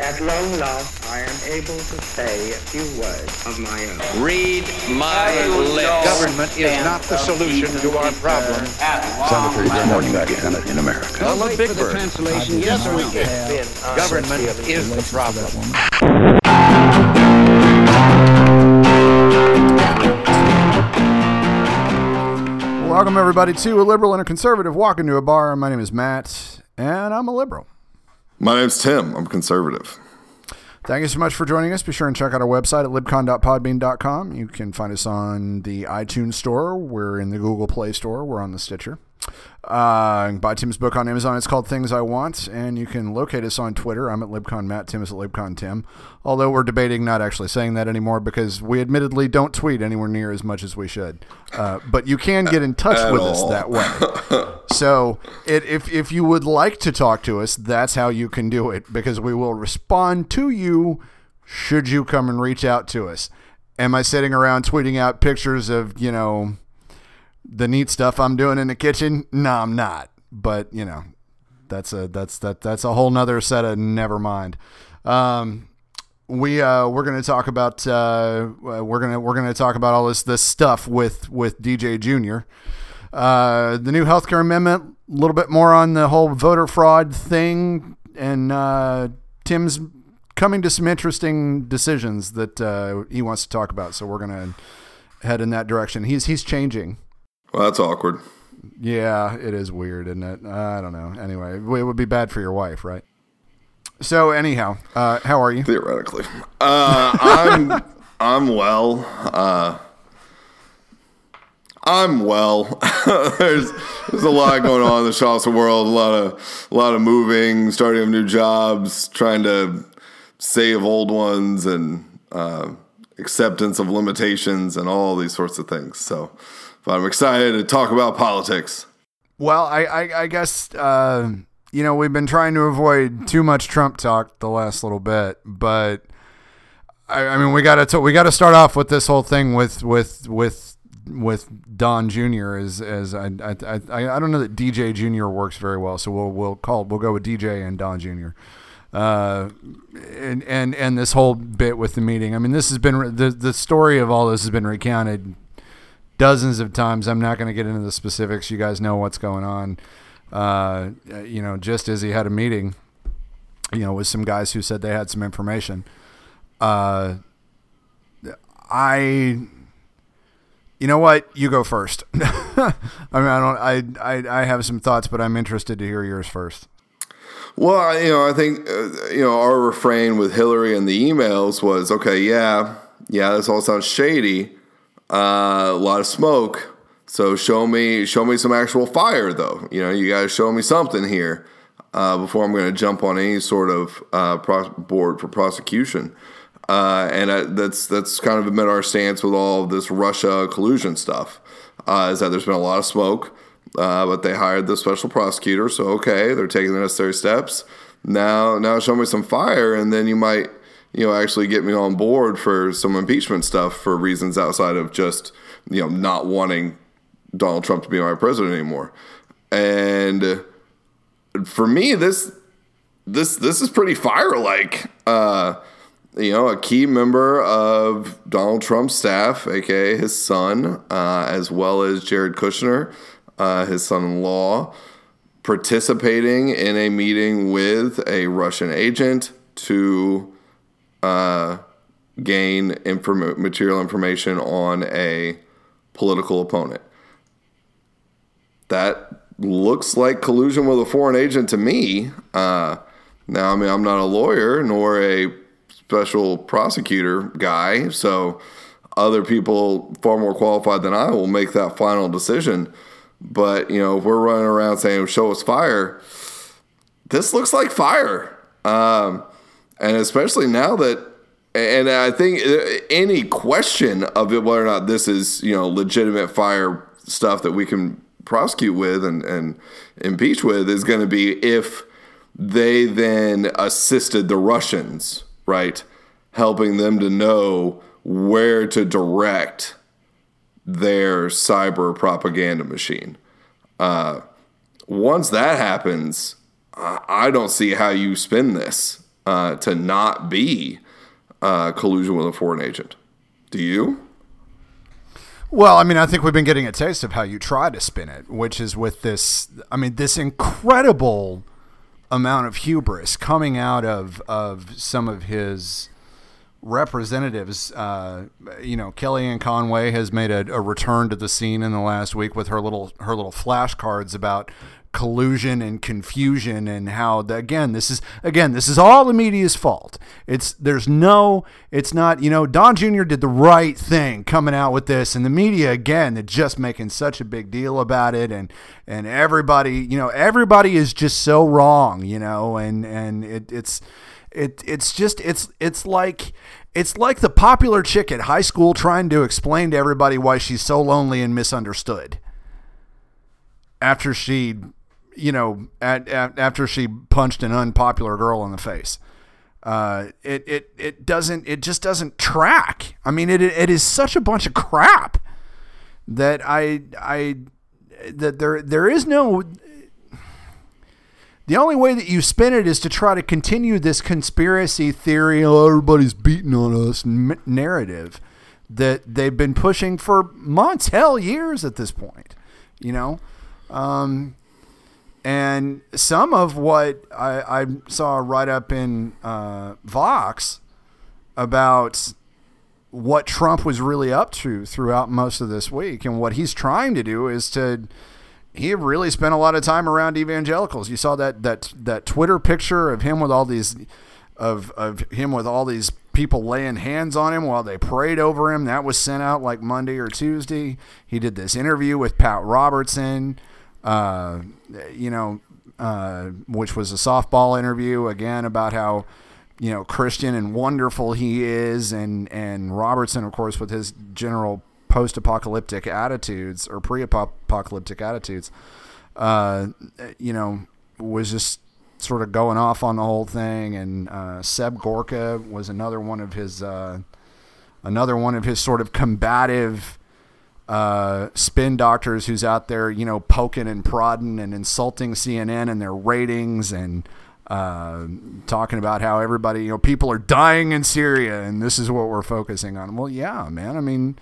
At long last, I am able to say a few words of my own. Read my lips. Government is not the solution to our problem. Sounded pretty good morning again in America. I'm a big bird. Yes, we can. Government is the problem. Welcome, everybody, to a liberal and a conservative walk into a bar. My name is Matt, and I'm a liberal. My name's Tim. I'm conservative. Thank you so much for joining us. Be sure and check out our website at libcon.podbean.com. You can find us on the iTunes Store. We're in the Google Play Store. We're on the Stitcher. Uh, buy Tim's book on Amazon. It's called Things I Want, and you can locate us on Twitter. I'm at LibCon Matt. Tim is at LibCon Tim. Although we're debating not actually saying that anymore because we admittedly don't tweet anywhere near as much as we should. Uh, but you can get in touch At with us that way. So it, if if you would like to talk to us, that's how you can do it because we will respond to you should you come and reach out to us. Am I sitting around tweeting out pictures of you know the neat stuff I'm doing in the kitchen? No, I'm not. But you know that's a that's that that's a whole nother set of never mind. Um, we uh, we're gonna talk about uh, we're gonna we're gonna talk about all this this stuff with with DJ Junior. Uh, the new healthcare amendment, a little bit more on the whole voter fraud thing, and uh, Tim's coming to some interesting decisions that uh, he wants to talk about. So we're gonna head in that direction. He's he's changing. Well, that's awkward. Yeah, it is weird, isn't it? I don't know. Anyway, it would be bad for your wife, right? So anyhow, uh, how are you? Theoretically, uh, I'm I'm well. Uh, I'm well. there's there's a lot going on in the Shasta world. A lot of a lot of moving, starting of new jobs, trying to save old ones, and uh, acceptance of limitations, and all these sorts of things. So, but I'm excited to talk about politics. Well, I, I, I guess uh, you know we've been trying to avoid too much Trump talk the last little bit, but I, I mean we got to we got to start off with this whole thing with with with with Don Jr. as as I I, I I don't know that DJ Jr. works very well, so we'll we'll call we'll go with DJ and Don Jr. Uh, and and and this whole bit with the meeting. I mean, this has been the the story of all this has been recounted dozens of times. I'm not going to get into the specifics. You guys know what's going on. Uh, you know, just as he had a meeting, you know, with some guys who said they had some information. Uh, I, you know what? You go first. I mean, I don't. I, I I have some thoughts, but I'm interested to hear yours first. Well, you know, I think uh, you know our refrain with Hillary and the emails was okay. Yeah, yeah, this all sounds shady. Uh, a lot of smoke. So show me, show me some actual fire, though. You know, you got to show me something here uh, before I'm going to jump on any sort of uh, pro- board for prosecution. Uh, and uh, that's that's kind of been our stance with all this Russia collusion stuff. Is that there's been a lot of smoke, but they hired the special prosecutor, so okay, they're taking the necessary steps. Now, now show me some fire, and then you might, you know, actually get me on board for some impeachment stuff for reasons outside of just, you know, not wanting Donald Trump to be my president anymore. And for me, this this this is pretty fire like. Uh, you know, a key member of Donald Trump's staff, aka his son, uh, as well as Jared Kushner, uh, his son-in-law, participating in a meeting with a Russian agent to uh, gain inform- material information on a political opponent. That looks like collusion with a foreign agent to me. Uh, now, I mean, I'm not a lawyer nor a special prosecutor guy, so other people far more qualified than I will make that final decision. But, you know, if we're running around saying, show us fire, this looks like fire. Um, and especially now that, and I think any question of it, whether or not this is, you know, legitimate fire stuff that we can prosecute with and, and impeach with is going to be if they then assisted the Russians, right? Helping them to know where to direct their cyber propaganda machine. Uh, once that happens, I don't see how you spin this. Uh, to not be uh, collusion with a foreign agent. Do you? Well, I mean, I think we've been getting a taste of how you try to spin it, which is with this. I mean, this incredible amount of hubris coming out of of some of his representatives. Uh, you know, Kellyanne Conway has made a, a return to the scene in the last week with her little her little flashcards about collusion and confusion and how the, again this is again this is all the media's fault. It's there's no it's not you know don jr did the right thing coming out with this and the media again they're just making such a big deal about it and and everybody you know everybody is just so wrong you know and and it, it's it it's just it's it's like it's like the popular chick at high school trying to explain to everybody why she's so lonely and misunderstood. After she you know at, at, after she punched an unpopular girl in the face uh, it, it it doesn't it just doesn't track i mean it it is such a bunch of crap that i i that there there is no the only way that you spin it is to try to continue this conspiracy theory, oh, everybody's beating on us narrative that they've been pushing for months, hell, years at this point. You know, um, and some of what I, I saw right up in uh, Vox about what Trump was really up to throughout most of this week, and what he's trying to do is to he really spent a lot of time around evangelicals. You saw that that that Twitter picture of him with all these of of him with all these people laying hands on him while they prayed over him. That was sent out like Monday or Tuesday. He did this interview with Pat Robertson, uh, you know, uh, which was a softball interview again about how you know Christian and wonderful he is, and and Robertson, of course, with his general post-apocalyptic attitudes or pre-apocalyptic attitudes, uh, you know, was just sort of going off on the whole thing. And uh, Seb Gorka was another one of his uh, another one of his sort of combative uh, spin doctors who's out there, you know, poking and prodding and insulting CNN and their ratings and. Uh, talking about how everybody, you know, people are dying in Syria, and this is what we're focusing on. Well, yeah, man. I mean,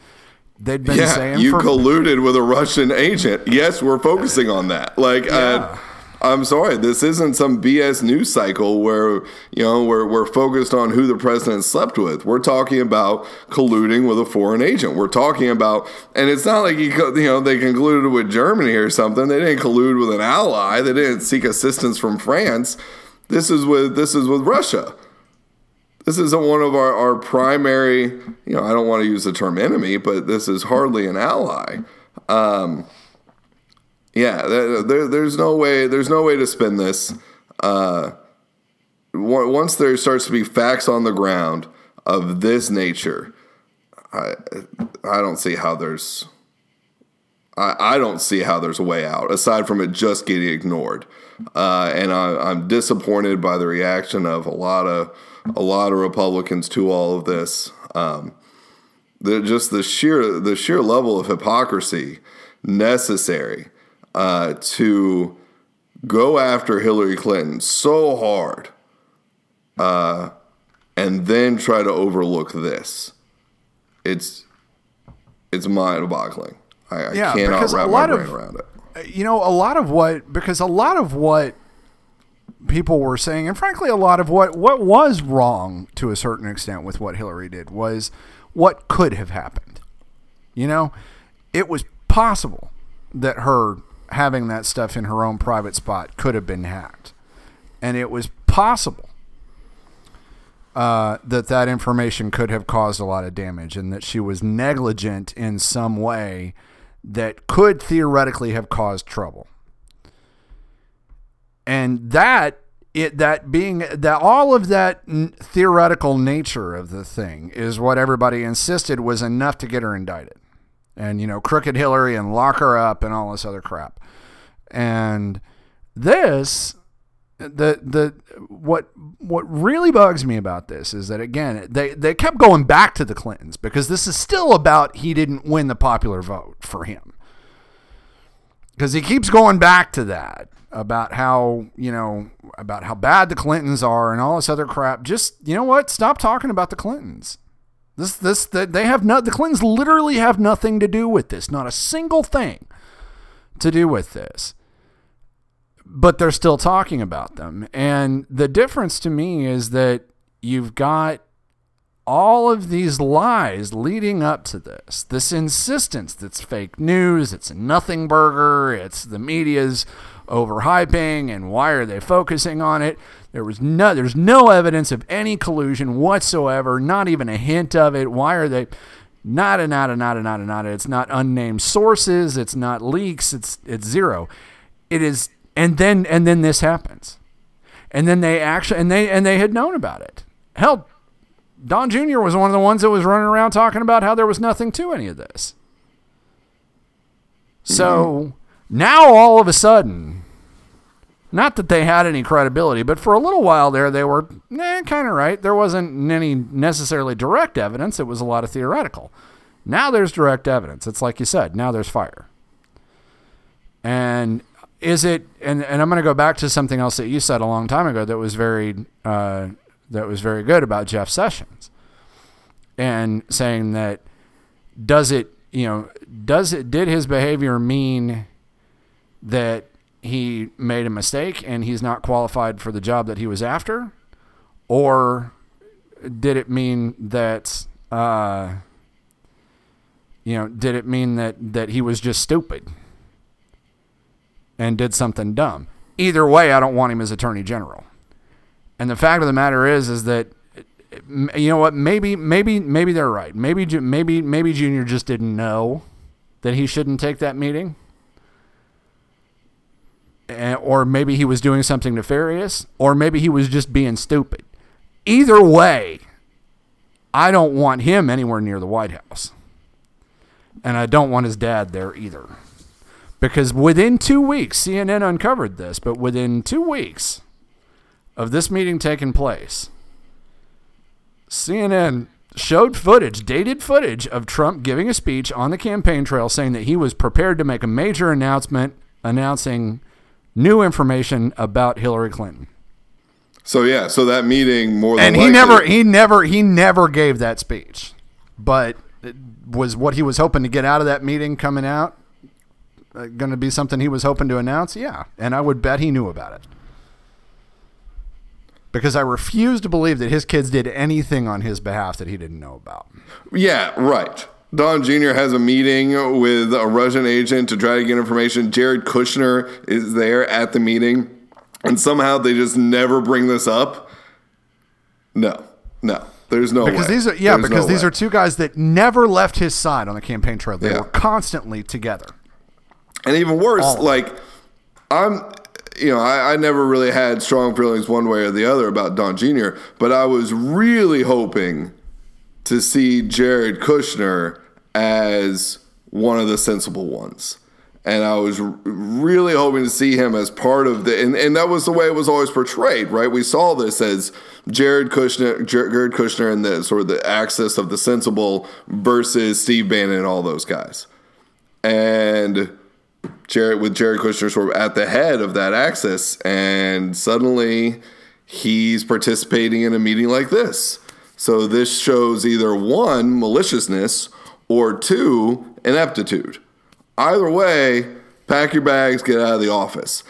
they'd been yeah, saying you for, colluded with a Russian agent. Yes, we're focusing on that. Like, Yeah. uh, I'm sorry, this isn't some BS news cycle where you know we're we're focused on who the president slept with. We're talking about colluding with a foreign agent. We're talking about, and it's not like he, you know, they concluded with Germany or something. They didn't collude with an ally. They didn't seek assistance from France. This is with this is with Russia this isn't one of our, our primary, you know, I don't want to use the term enemy, but this is hardly an ally. Um, yeah, there, there, there's no way, there's no way to spin this. Uh, once there starts to be facts on the ground of this nature, I, I don't see how there's, I, I don't see how there's a way out aside from it just getting ignored. Uh, and I, I'm disappointed by the reaction of a lot of a lot of Republicans to all of this. Um, the, just the sheer the sheer level of hypocrisy necessary uh, to go after Hillary Clinton so hard, uh, and then try to overlook this. It's it's mind boggling. I, I Yeah, cannot wrap my lot brain of- around it. you know, a lot of what because a lot of what people were saying, and frankly, a lot of what what was wrong to a certain extent with what Hillary did was what could have happened. You know, it was possible that her having that stuff in her own private spot could have been hacked, and it was possible uh, that that information could have caused a lot of damage, and that she was negligent in some way that could theoretically have caused trouble. And that it that being that all of that n- theoretical nature of the thing is what everybody insisted was enough to get her indicted. And you know, crooked Hillary and lock her up and all this other crap. And this the the what what really bugs me about this is that again they they kept going back to the Clintons because this is still about he didn't win the popular vote for him because he keeps going back to that about how you know about how bad the Clintons are and all this other crap. Just you know what? Stop talking about the Clintons. This this they have not the Clintons literally have nothing to do with this. Not a single thing to do with this. But they're still talking about them. And the difference to me is that you've got all of these lies leading up to this, this insistence that's fake news, it's a nothing burger, it's the media's overhyping, and why are they focusing on it? There was no, there's no evidence of any collusion whatsoever, not even a hint of it. Why are they? Nada, nada, nada, nada, nada. It's not unnamed sources. It's not leaks. It's it's zero. It is, and then and then this happens, and then they actually and they and they had known about it. Hell, Don Jr. was one of the ones that was running around talking about how there was nothing to any of this. So mm-hmm. now all of a sudden, not that they had any credibility, but for a little while there, they were eh, kind of right. There wasn't any necessarily direct evidence, it was a lot of theoretical. Now there's direct evidence. It's like you said, now there's fire. And is it, and, and I'm going to go back to something else that you said a long time ago that was very, uh, that was very good about Jeff Sessions and saying that does it, you know, does it, did his behavior mean that he made a mistake and he's not qualified for the job that he was after? Or did it mean that, uh, you know, did it mean that, that he was just stupid and did something dumb? Either way, I don't want him as attorney general. And the fact of the matter is, is that you know what? Maybe, maybe, maybe they're right. Maybe, maybe, maybe Junior just didn't know that he shouldn't take that meeting Eh, or maybe he was doing something nefarious, or maybe he was just being stupid. Either way, I don't want him anywhere near the White House. And I don't want his dad there either. Because within two weeks, CNN uncovered this, but within two weeks of this meeting taking place, CNN showed footage, dated footage of Trump giving a speech on the campaign trail saying that he was prepared to make a major announcement announcing new information about Hillary Clinton. So yeah, so that meeting more than and he likely- never he never he never gave that speech, but it was what he was hoping to get out of that meeting coming out uh, going to be something he was hoping to announce. Yeah, and I would bet he knew about it because I refuse to believe that his kids did anything on his behalf that he didn't know about. Yeah, right. Don Jr. has a meeting with a Russian agent to try to get information. Jared Kushner is there at the meeting, and somehow they just never bring this up. No, no, there's no Because way. these are yeah, There's because no these way. are two guys that never left his side on the campaign trail. They Yeah. were constantly together. And even worse, All. like I'm, you know, I, I never really had strong feelings one way or the other about Don Jr., but I was really hoping to see Jared Kushner as one of the sensible ones. And I was really hoping to see him as part of the, and, and that was the way it was always portrayed, right? We saw this as Jared Kushner, Jared Kushner, and the sort of the axis of the sensible versus Steve Bannon and all those guys. And Jared with Jared Kushner sort of at the head of that axis, and suddenly he's participating in a meeting like this. So this shows either one maliciousness or two ineptitude. Either way, pack your bags, get out of the office.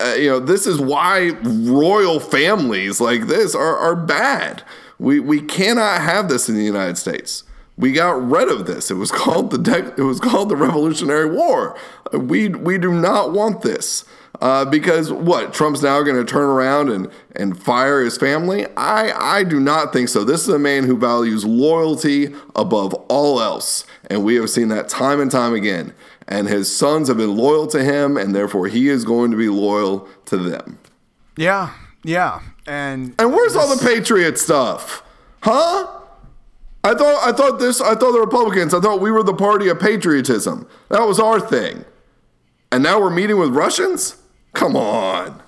Uh, you know, this is why royal families like this are, are bad. We we cannot have this in the United States. We got rid of this. It was called the dec- it was called the Revolutionary War. We we do not want this. Uh, because what Trump's now going to turn around and, and fire his family? I, I do not think so. This is a man who values loyalty above all else, and we have seen that time and time again. And his sons have been loyal to him, and therefore he is going to be loyal to them. Yeah, yeah, and And where's all the patriot stuff? Huh? I thought I thought this I thought the Republicans, I thought we were the party of patriotism. That was our thing. And now we're meeting with Russians? Come on.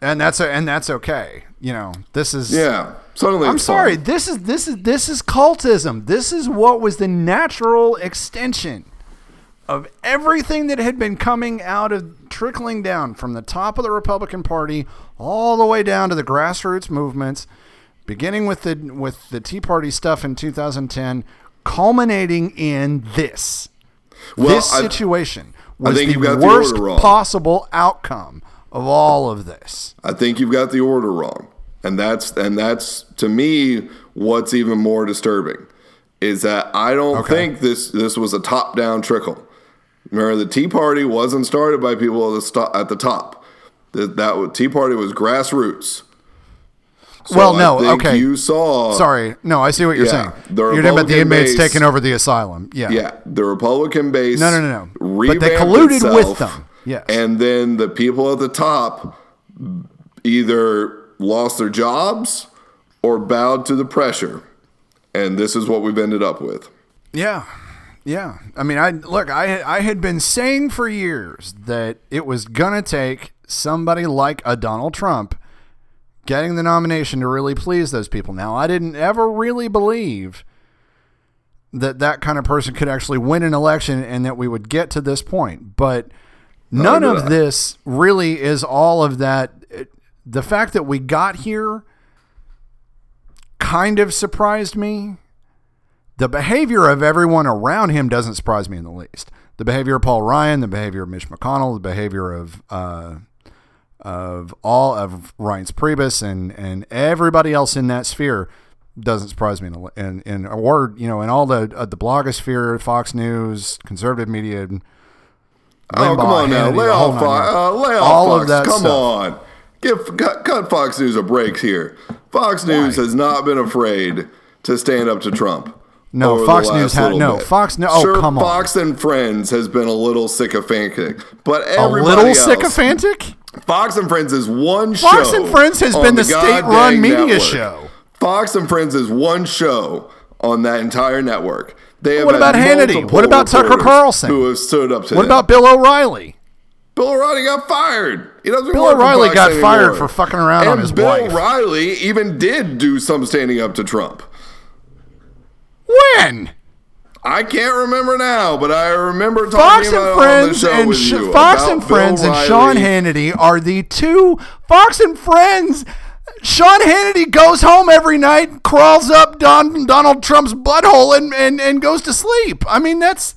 and that's a, and that's okay. You know, this is Yeah. Suddenly I'm sorry. fun. This is this is this is cultism. This is what was the natural extension of everything that had been coming out of trickling down from the top of the Republican Party all the way down to the grassroots movements, beginning with the with the Tea Party stuff in 2010, culminating in this Well, this situation was think the you've got the worst order wrong. possible outcome of all of this. I think you've got the order wrong. And that's and that's to me what's even more disturbing is that I don't Okay. think this this was a top down trickle. Remember the Tea Party wasn't started by people at the, sto- at the top. That that Tea Party was grassroots. So Well, no, okay. You saw Sorry, no, I see what you're Yeah, saying. the You're talking about the inmates base- taking over the asylum. Yeah. Yeah, the Republican base. No, no, no, no. But they colluded with itself, them. Yes. and then the people at the top either lost their jobs or bowed to the pressure, and this is what we've ended up with. Yeah. Yeah. I mean, I look, I I had been saying for years that it was going to take somebody like a Donald Trump getting the nomination to really please those people. Now, I didn't ever really believe that that kind of person could actually win an election and that we would get to this point, but none of this really is all of that the fact that we got here kind of surprised me the behavior of everyone around him doesn't surprise me in the least. The behavior of Paul Ryan, the behavior of Mitch McConnell, the behavior of uh, of all of Reince Priebus and and everybody else in that sphere doesn't surprise me in in, in or you know in all the uh, the blogosphere, Fox News, conservative media. oh, come Limbaugh, on now, lay off, Fox, uh, lay off All Fox. of that come stuff. on, give cut, cut Fox News a break here. Fox News has not been afraid to stand up to Trump. No, Fox News ha- little no, bit. Fox- no- oh, sure, come on. Fox and Friends has been a little sycophantic, but A little else, sycophantic. Fox and Friends is one show. Fox and Friends has been the goddamn state-run media network. show. Fox and Friends is one show on that entire network. They have What about Hannity? What about Tucker Carlson? Who have stood up to What them. about Bill O'Reilly? Bill O'Reilly got fired. He doesn't Bill O'Reilly got anymore. fired for fucking around and on his Bill wife. O'Reilly even did do some standing up to Trump. When? I can't remember now, but I remember talking Fox about and it on the Friends show and with Sh- you Fox about and Bill Friends and Sean Hannity are the two Fox and Friends. Sean Hannity goes home every night, crawls up Don, Donald Trump's butthole, and, and, and goes to sleep. I mean, that's,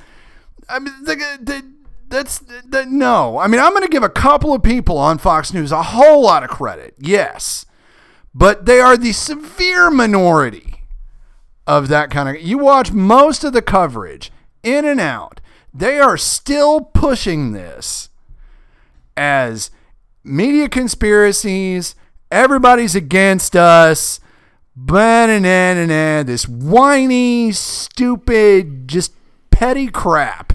I mean, the, the, that's the, no. I mean, I'm going to give a couple of people on Fox News a whole lot of credit, yes, but they are the severe minority of that kind of. You watch most of the coverage in and out. They are still pushing this as media conspiracies. Everybody's against us. This whiny, stupid, just petty crap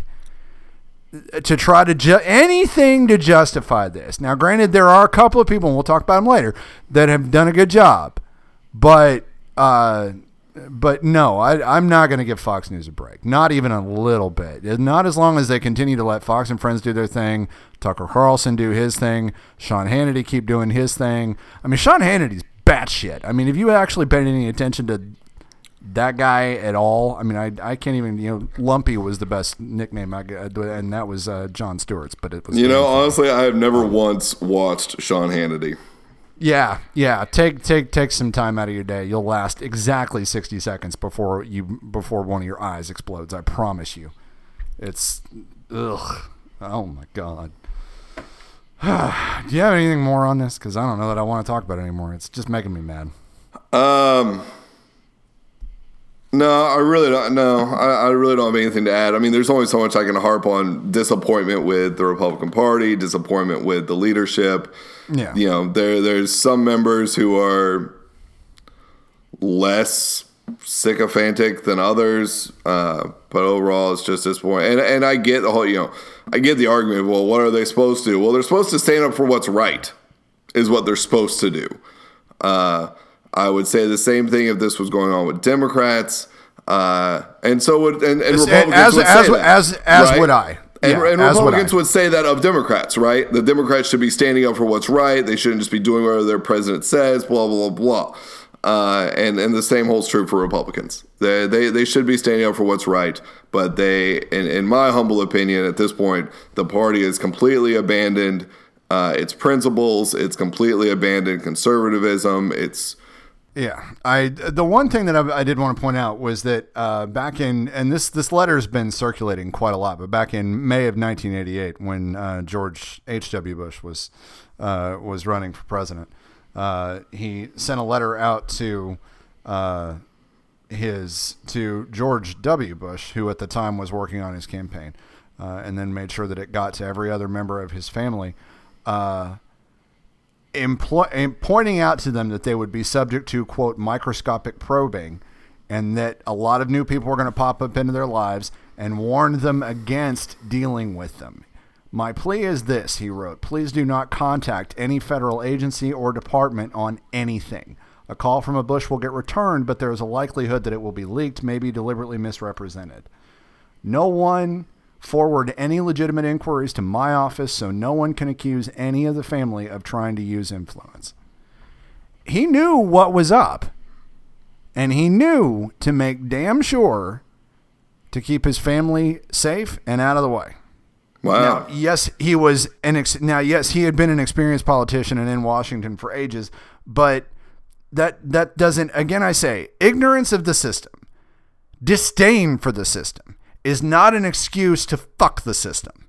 to try to ju- anything to justify this. Now, granted, there are a couple of people, and we'll talk about them later, that have done a good job, but uh, but no, I, I'm not going to give Fox News a break. Not even a little bit. Not as long as they continue to let Fox and Friends do their thing, Tucker Carlson do his thing, Sean Hannity keep doing his thing. I mean, Sean Hannity's batshit. I mean, if you actually paid any attention to that guy at all, I mean, I, I can't even, you know, Lumpy was the best nickname I got, and that was uh, Jon Stewart's, but it was. You know, honestly, I have never once watched Sean Hannity. Yeah, yeah. Take take take some time out of your day. You'll last exactly sixty seconds before you before one of your eyes explodes. I promise you. It's ugh. Oh my god. Do you have anything more on this? Because I don't know that I want to talk about it anymore. It's just making me mad. Um, no, I really don't. No, I, I really don't have anything to add. I mean, there's only so much I can harp on disappointment with the Republican Party, disappointment with the leadership. Yeah. You know, there there's some members who are less sycophantic than others, uh, but overall, it's just disappointing. And and I get the whole, you know, I get the argument. Well, what are they supposed to do? Well, they're supposed to stand up for what's right, is what they're supposed to do. Uh, I would say the same thing if this was going on with Democrats, uh, and so would and, and As- Republicans as- would as- say that, as- as would I. And, Yeah, and as would Republicans I. would say that of Democrats, right? The Democrats should be standing up for what's right. They shouldn't just be doing whatever their president says. Blah blah blah. Uh, and and the same holds true for Republicans. They, they they should be standing up for what's right, but they, in, in my humble opinion, at this point, the party has completely abandoned uh, its principles. It's completely abandoned conservatism. It's Yeah, I the one thing that I, I did want to point out was that uh, back in and this this letter's been circulating quite a lot, but back in May of 1988, when uh, George H. W. Bush was uh, was running for president, uh, he sent a letter out to uh, his to George W. Bush, who at the time was working on his campaign, uh, and then made sure that it got to every other member of his family. Uh, employ, pointing out to them that they would be subject to quote microscopic probing and that a lot of new people were going to pop up into their lives and warned them against dealing with them. My plea is this, he wrote. Please do not contact any federal agency or department on anything. A call from a Bush will get returned, but there is a likelihood that it will be leaked, maybe deliberately misrepresented. No one forward any legitimate inquiries to my office so no one can accuse any of the family of trying to use influence. He knew what was up, and he knew to make damn sure to keep his family safe and out of the way. wow. Now, yes, he was an ex- now. Yes, he had been an experienced politician and in Washington for ages, but that that doesn't. Again, I say ignorance of the system, disdain for the system, is not an excuse to fuck the system,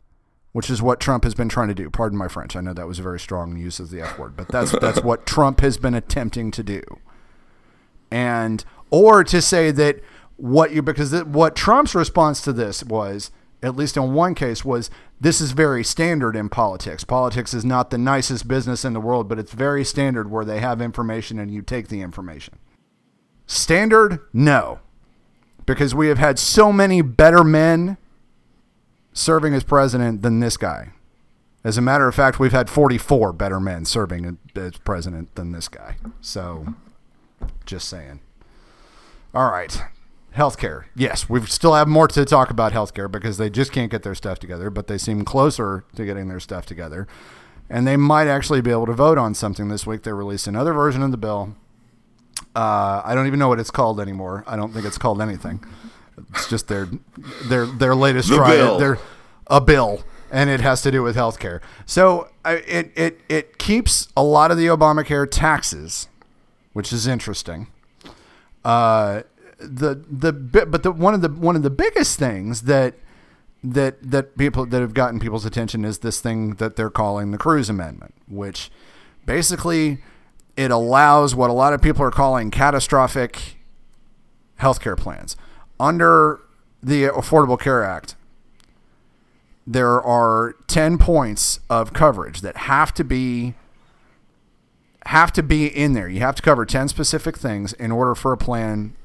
which is what Trump has been trying to do. Pardon my French. I know that was a very strong use of the F word, but that's that's what Trump has been attempting to do and or to say that what you because th- what Trump's response to this was at least in one case was this is very standard in politics. Politics is not the nicest business in the world, but it's very standard where they have information and you take the information. Standard? No. Because we have had so many better men serving as president than this guy. As a matter of fact, we've had 44 better men serving as president than this guy. So, just saying. All right. Healthcare. Yes, we still have more to talk about healthcare because they just can't get their stuff together, but they seem closer to getting their stuff together. And they might actually be able to vote on something this week. They released another version of the bill. Uh, I don't even know what it's called anymore. I don't think it's called anything. It's just their their their latest The try. bill. Their a bill, and it has to do with healthcare. So I, it it it keeps a lot of the Obamacare taxes, which is interesting. Uh, the the but the one of the one of the biggest things that that that people that have gotten people's attention is this thing that they're calling the Cruz Amendment, which basically it allows what a lot of people are calling catastrophic healthcare plans under the Affordable Care Act. There are 10 points of coverage that have to be have to be in there. You have to cover 10 specific things in order for a plan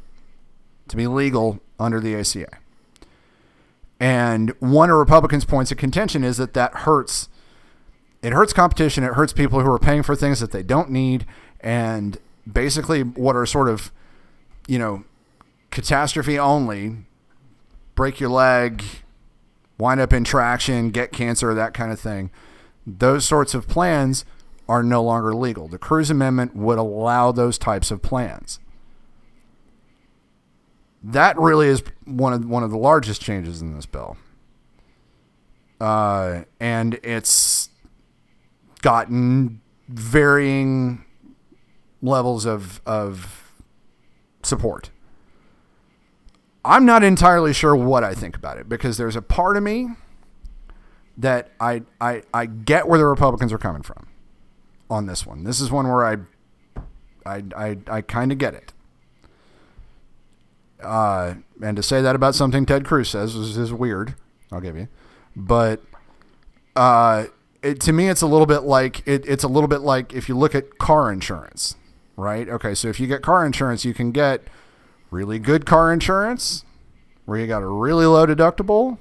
to be legal under the ACA. And one of Republicans' points of contention is that that hurts. It hurts competition. It hurts people who are paying for things that they don't need, and basically what are sort of, you know, catastrophe only, break your leg, wind up in traction, get cancer, that kind of thing. Those sorts of plans are no longer legal. The Cruz Amendment would allow those types of plans that really is one of one of the largest changes in this bill. Uh, and it's gotten varying levels of of support. I'm not entirely sure what I think about it because there's a part of me that I I, I get where the Republicans are coming from on this one. This is one where I I I, I kind of get it. Uh, and to say that about something Ted Cruz says is, is weird. I'll give you, but uh, it, to me, it's a little bit like it, it's a little bit like if you look at car insurance, right? Okay, so if you get car insurance, you can get really good car insurance where you got a really low deductible,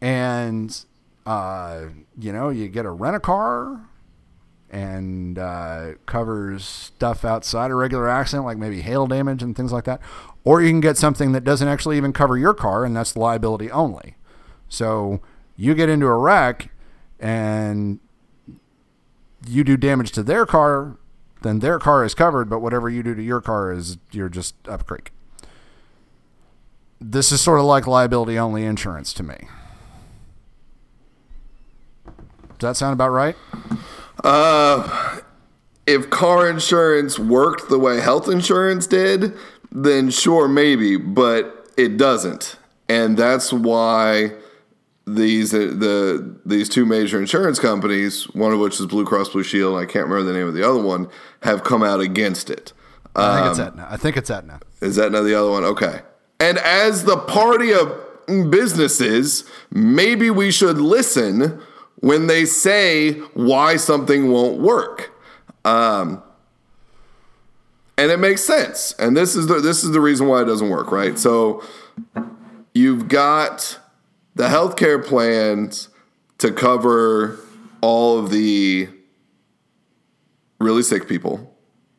and uh, you know you get a rent a car and uh, covers stuff outside a regular accident, like maybe hail damage and things like that. Or you can get something that doesn't actually even cover your car, and that's liability only. So you get into a wreck and you do damage to their car, then their car is covered, but whatever you do to your car is you're just up creek. This is sort of like liability only insurance to me. Does that sound about right? Uh, if car insurance worked the way health insurance did, then sure, maybe, but it doesn't, and that's why these uh, the these two major insurance companies, one of which is Blue Cross Blue Shield, and I can't remember the name of the other one, have come out against it. I think it's Aetna. I think it's Aetna. Is that not the other one? Okay. And as the party of businesses, maybe we should listen when they say why something won't work. Um, and it makes sense. And this is the this is the reason why it doesn't work, right? So you've got the healthcare plans to cover all of the really sick people,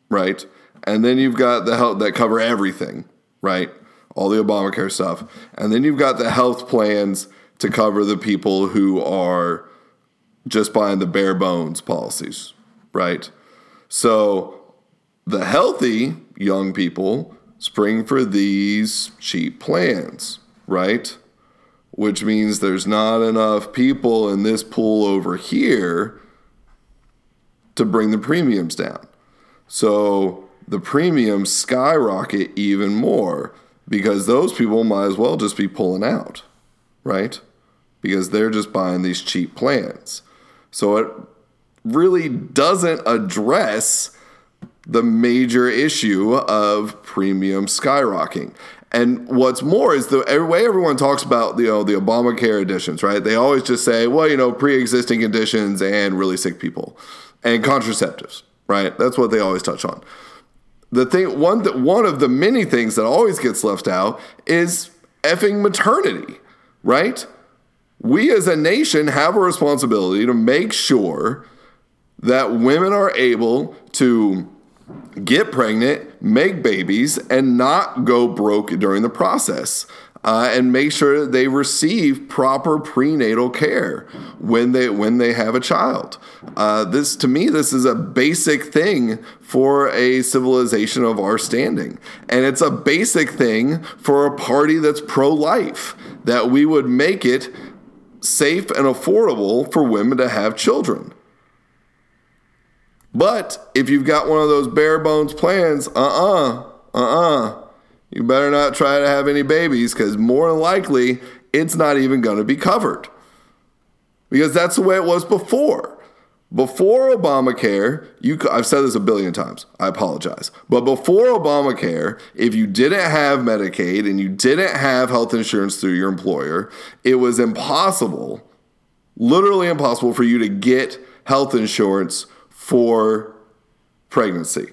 right? And then you've got the health that cover everything, right? All the Obamacare stuff. And then you've got the health plans to cover the people who are just buying the bare bones policies, right? So the healthy young people spring for these cheap plans, right? Which means there's not enough people in this pool over here to bring the premiums down. So the premiums skyrocket even more because those people might as well just be pulling out, right? Because they're just buying these cheap plans. So it really doesn't address the major issue of premium skyrocketing. And what's more is the way everyone talks about you know the Obamacare additions, right? They always just say, well, you know, pre-existing conditions and really sick people and contraceptives, right? That's what they always touch on. The thing one that one of the many things that always gets left out is effing maternity, right? We as a nation have a responsibility to make sure that women are able to get pregnant, make babies, and not go broke during the process. Uh, and make sure that they receive proper prenatal care when they when they have a child. Uh, this to me, this is a basic thing for a civilization of our standing, and it's a basic thing for a party that's pro-life that we would make it safe and affordable for women to have children. But if you've got one of those bare bones plans, uh uh-uh, uh, uh you better not try to have any babies because more than likely it's not even going to be covered. Because that's the way it was before. Before Obamacare, you I've said this a billion times. I apologize. But before Obamacare, if you didn't have Medicaid and you didn't have health insurance through your employer, it was impossible, literally impossible for you to get health insurance for pregnancy.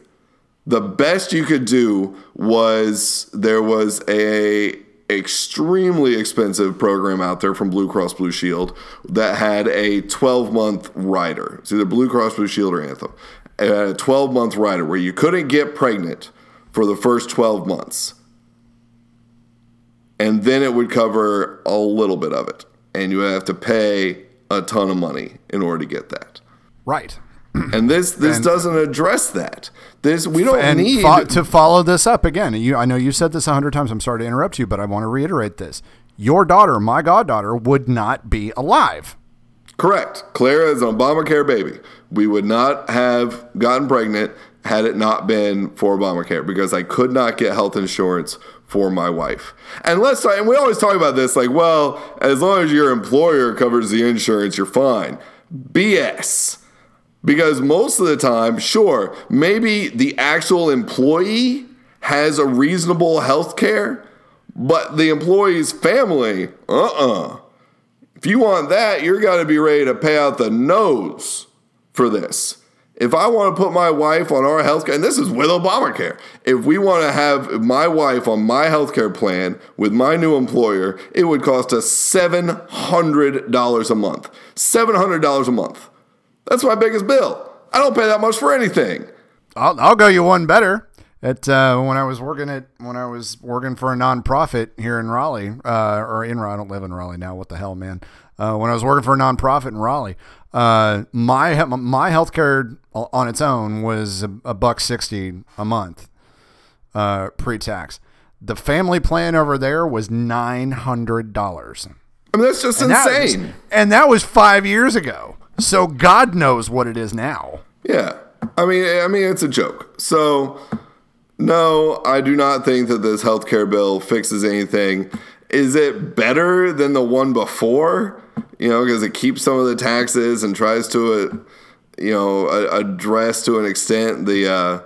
The best you could do was there was a extremely expensive program out there from Blue Cross Blue Shield that had a 12 month rider. It's either Blue Cross Blue Shield or Anthem. A 12 month rider where you couldn't get pregnant for the first 12 months. And then it would cover a little bit of it. And you would have to pay a ton of money in order to get that. Right. And this this And- doesn't address that. This we don't need fo- to follow this up again. You, I know you said this a hundred times. I'm sorry to interrupt you, but I want to reiterate this. Your daughter, my goddaughter, would not be alive. Correct. Clara is an Obamacare baby. We would not have gotten pregnant had it not been for Obamacare because I could not get health insurance for my wife. And let's and we always talk about this like, well, as long as your employer covers the insurance, you're fine. BS. Because most of the time, sure, maybe the actual employee has a reasonable health care, but the employee's family, uh-uh. If you want that, you're going to be ready to pay out the nose for this. If I want to put my wife on our health care, and this is with Obamacare, if we want to have my wife on my health care plan with my new employer, it would cost us $700 a month. $700 a month. That's my biggest bill. I don't pay that much for anything. I'll, I'll go you one better. At uh, when I was working at when I was working for a nonprofit here in Raleigh, uh, or in Raleigh, I don't live in Raleigh now. What the hell, man? Uh, when I was working for a nonprofit in Raleigh, uh, my my healthcare on its own was a, a buck sixty a month, uh, pre tax. The family plan over there was nine hundred dollars. I mean, that's just And that was- insane. and that was five years ago. So God knows what it is now. Yeah. I mean, I mean, it's a joke. So, no, I do not think that this healthcare bill fixes anything. Is it better than the one before? You know, because it keeps some of the taxes and tries to, uh, you know, address to an extent the uh,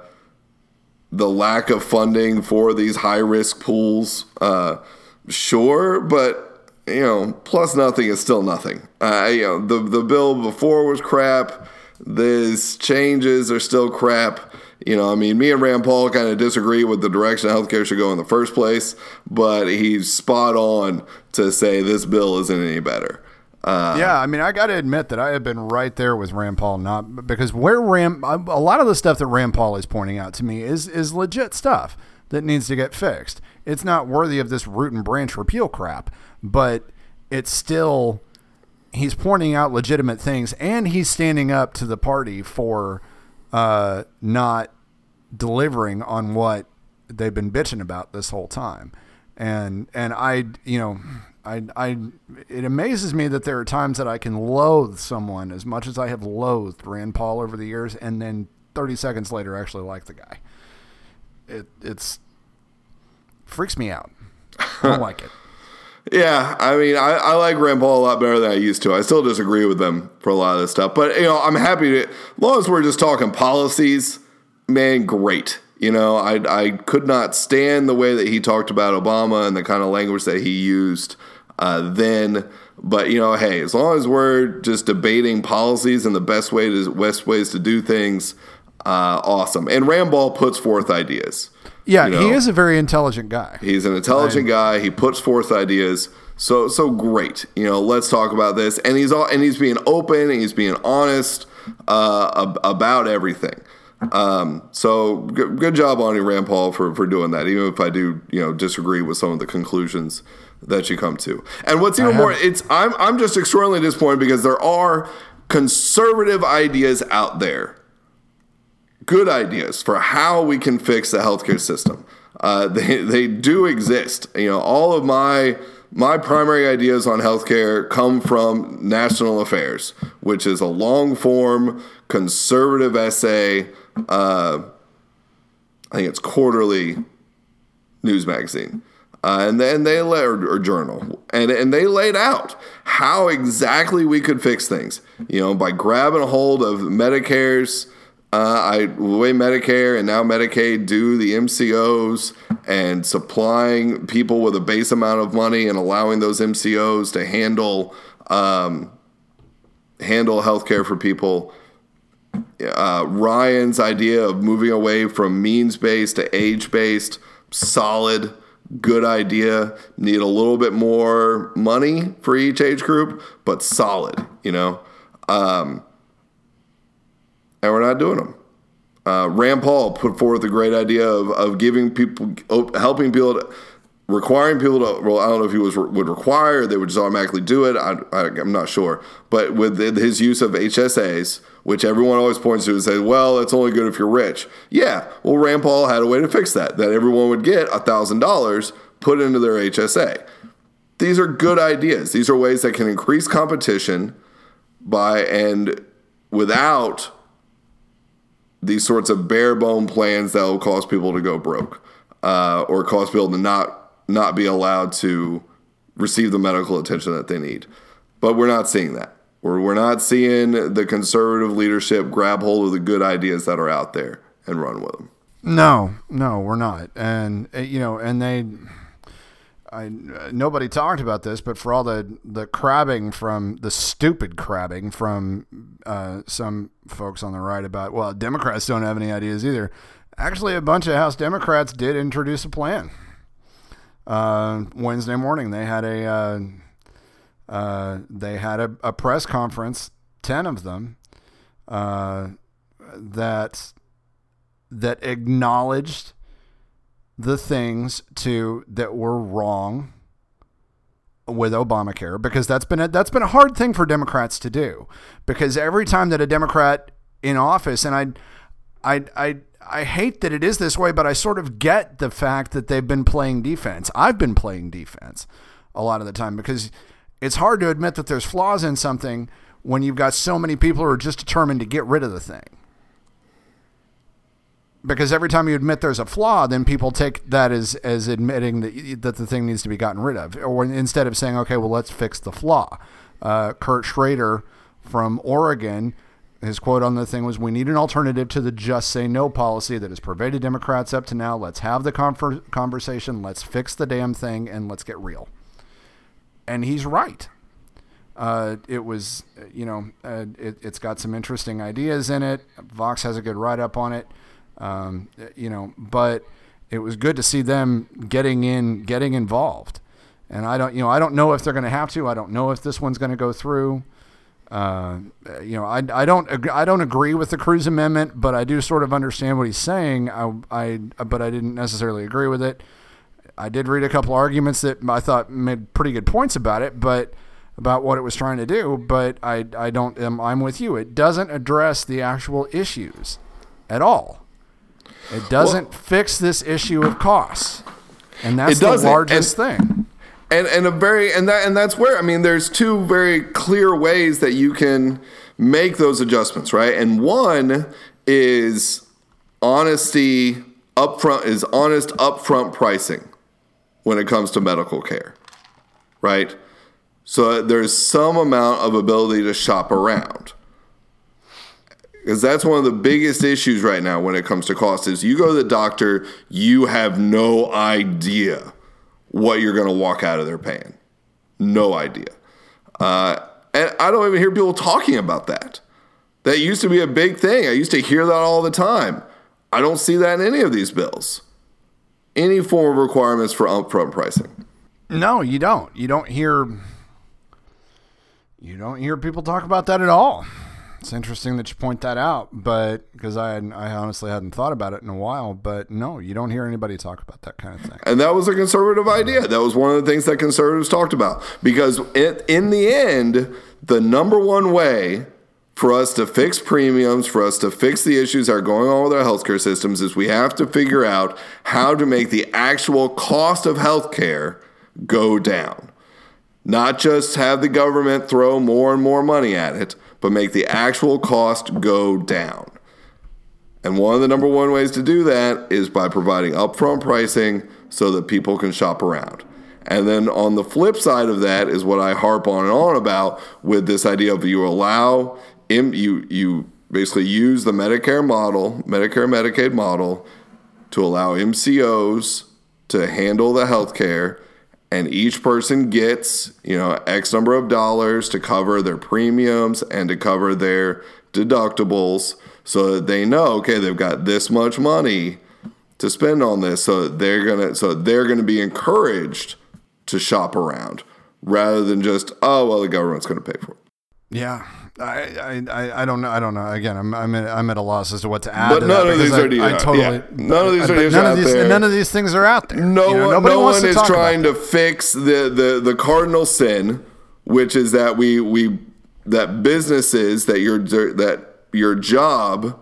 the lack of funding for these high risk pools. Uh, sure, but you know, plus nothing is still nothing. Uh, you know, the the bill before was crap. These changes are still crap. You know, I mean, me and Rand Paul kind of disagree with the direction healthcare should go in the first place, but he's spot on to say this bill isn't any better. Uh, yeah, I mean, I got to admit that I have been right there with Rand Paul, not because where Rand, a lot of the stuff that Rand Paul is pointing out to me is is legit stuff that needs to get fixed. It's not worthy of this root and branch repeal crap, but it's still he's pointing out legitimate things and he's standing up to the party for uh, not delivering on what they've been bitching about this whole time. And and I, you know, I I it amazes me that there are times that I can loathe someone as much as I have loathed Rand Paul over the years, and then 30 seconds later actually like the guy. It it's freaks me out. I don't like it. Yeah, I mean, I, I like Rand Paul a lot better than I used to. I still disagree with them for a lot of this stuff, but you know, I'm happy to. As long as we're just talking policies, man, great. You know, I I could not stand the way that he talked about Obama and the kind of language that he used uh, then. But you know, hey, as long as we're just debating policies and the best way to best ways to do things, uh, awesome. And Rand Paul puts forth ideas. Yeah, You know? he is a very intelligent guy. He's an intelligent guy. He puts forth ideas. So so great. You know, let's talk about this. And he's all and he's being open and he's being honest uh, ab- about everything. Um, so good, good job on you, Rand Paul, for for doing that. Even if I do, you know, disagree with some of the conclusions that you come to. And what's even more, it's I'm I'm just extraordinarily disappointed because there are conservative ideas out there good ideas for how we can fix the healthcare system. Uh, they they do exist. You know, all of my my primary ideas on healthcare come from National Affairs, which is a long form conservative essay. Uh, I think it's quarterly news magazine. Uh, and then they la- or, or journal, and and they laid out how exactly we could fix things. You know, by grabbing a hold of Medicare's, uh, I the way Medicare and now Medicaid do the MCOs and supplying people with a base amount of money and allowing those MCOs to handle um, handle healthcare for people uh, Ryan's idea of moving away from means based to age based, solid, good idea. Need a little bit more money for each age group, but solid, you know. Um, and we're not doing them. Uh, Rand Paul put forth a great idea of, of giving people, helping people, to, requiring people to. Well, I don't know if he was would require, they would just automatically do it. I, I, I'm not sure, but with his use of HSAs, which everyone always points to and says, "Well, it's only good if you're rich." Yeah, well, Rand Paul had a way to fix that. That everyone would get thousand dollars put into their HSA. These are good ideas. These are ways that can increase competition by and without these sorts of bare bone plans that will cause people to go broke uh, or cause people to not not be allowed to receive the medical attention that they need. But we're not seeing that. We're, we're not seeing the conservative leadership grab hold of the good ideas that are out there and run with them. No, no, we're not. And uh, you know, and they, I nobody talked about this, but for all the the crabbing from the stupid crabbing from uh, some folks on the right about well, Democrats don't have any ideas either. Actually, a bunch of House Democrats did introduce a plan. Uh, Wednesday morning, they had a uh, uh, they had a, a press conference, ten of them, uh, that that acknowledged the things to that were wrong with Obamacare because that's been a, that's been a hard thing for Democrats to do because every time that a Democrat in office and I I I I hate that it is this way but I sort of get the fact that they've been playing defense. I've been playing defense a lot of the time because it's hard to admit that there's flaws in something when you've got so many people who are just determined to get rid of the thing because every time you admit there's a flaw, then people take that as as admitting that that the thing needs to be gotten rid of, or instead of saying, okay, well, let's fix the flaw. Uh, Kurt Schrader from Oregon, his quote on the thing was, "We need an alternative to the just say no policy that has pervaded Democrats up to now. Let's have the confer- conversation. Let's fix the damn thing, and let's get real." And he's right. Uh, it was, you know, uh, it, has got some interesting ideas in it. Vox has a good write up on it. Um, you know, but it was good to see them getting in, getting involved. And I don't, you know, I don't know if they're going to have to. I don't know if this one's going to go through. Uh, you know, I, I don't I don't agree with the Cruz amendment, but I do sort of understand what he's saying. I, I but I didn't necessarily agree with it. I did read a couple arguments that I thought made pretty good points about it, but about what it was trying to do. But I I don't I'm with you. It doesn't address the actual issues at all. It doesn't well, fix this issue of costs, and that's the largest and, thing. And and a very and that and that's where I mean, there's two very clear ways that you can make those adjustments, right? And one is honesty upfront is honest upfront pricing when it comes to medical care, right? So there's some amount of ability to shop around because that's one of the biggest issues right now when it comes to cost is you go to the doctor you have no idea what you're going to walk out of there paying. No idea. Uh, and i don't even hear people talking about that. That used to be a big thing. I used to hear that all the time. I don't see that in any of these bills. Any form of requirements for upfront pricing. No you don't. You don't hear you don't hear people talk about that at all it's interesting that you point that out, but because I I honestly hadn't thought about it in a while. But no, you don't hear anybody talk about that kind of thing. And that was a conservative idea. That was one of the things that conservatives talked about because it, in the end, the number one way for us to fix premiums, for us to fix the issues that are going on with our healthcare systems, is we have to figure out how to make the actual cost of healthcare go down. Not just have the government throw more and more money at it, but make the actual cost go down. And one of the number one ways to do that is by providing upfront pricing so that people can shop around. And then on the flip side of that is what I harp on and on about with this idea of you allow you you basically use the Medicare model, Medicare Medicaid model to allow MCOs to handle the healthcare and each person gets you know x number of dollars to cover their premiums and to cover their deductibles so that they know okay they've got this much money to spend on this. So they're gonna so they're gonna be encouraged to shop around rather than just oh well the government's gonna pay for it yeah I, I, I don't know. I don't know. Again, I'm I'm at, I'm at a loss as to what to add. But to none of these I, are I totally yeah. none of these are none of these there. none of these things are out there. No you know, one, no one is trying to fix the, the the cardinal sin, which is that we we that businesses that your that your job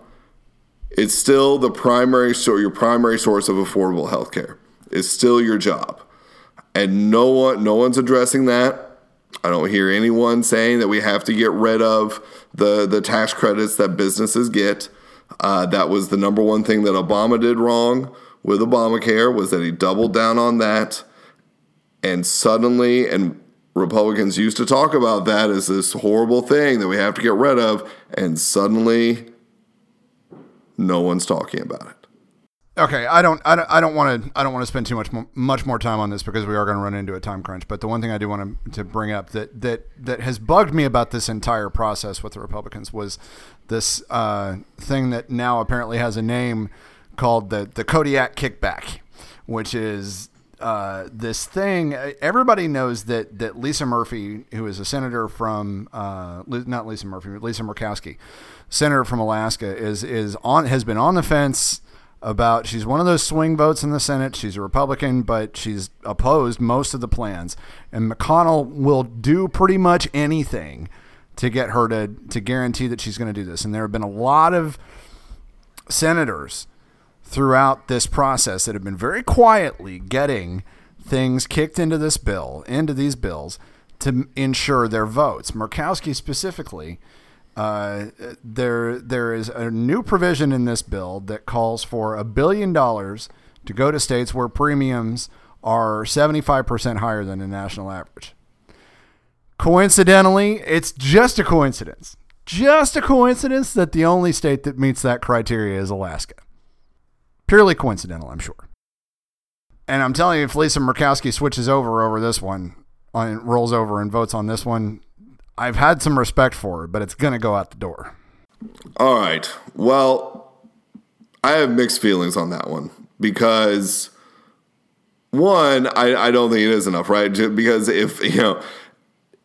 is still the primary so your primary source of affordable health care. is still your job. And no one no one's addressing that. I don't hear anyone saying that we have to get rid of the the tax credits that businesses get. Uh, that was the number one thing that Obama did wrong with Obamacare was that he doubled down on that, and suddenly, and Republicans used to talk about that as this horrible thing that we have to get rid of, and suddenly, no one's talking about it. Okay, I don't, I don't, I don't want to, I don't want to spend too much, more, much more time on this because we are going to run into a time crunch. But the one thing I do want to, to bring up that that that has bugged me about this entire process with the Republicans was this uh, thing that now apparently has a name called the the Kodiak kickback, which is uh, this thing. Everybody knows that that Lisa Murphy, who is a senator from uh, not Lisa Murphy, but Lisa Murkowski, senator from Alaska, is is on has been on the fence about she's one of those swing votes in the Senate. She's a Republican, but she's opposed most of the plans. And McConnell will do pretty much anything to get her to to guarantee that she's going to do this. And there have been a lot of senators throughout this process that have been very quietly getting things kicked into this bill, into these bills to ensure their votes. Murkowski specifically uh, there there is a new provision in this bill that calls for a billion dollars to go to states where premiums are 75% higher than the national average. Coincidentally, it's just a coincidence. Just a coincidence that the only state that meets that criteria is Alaska. Purely coincidental, I'm sure. And I'm telling you, if Lisa Murkowski switches over over this one, on, rolls over and votes on this one, I've had some respect for her, but it's going to go out the door. All right. Well, I have mixed feelings on that one because one, I, I don't think it is enough, right? Just because if you know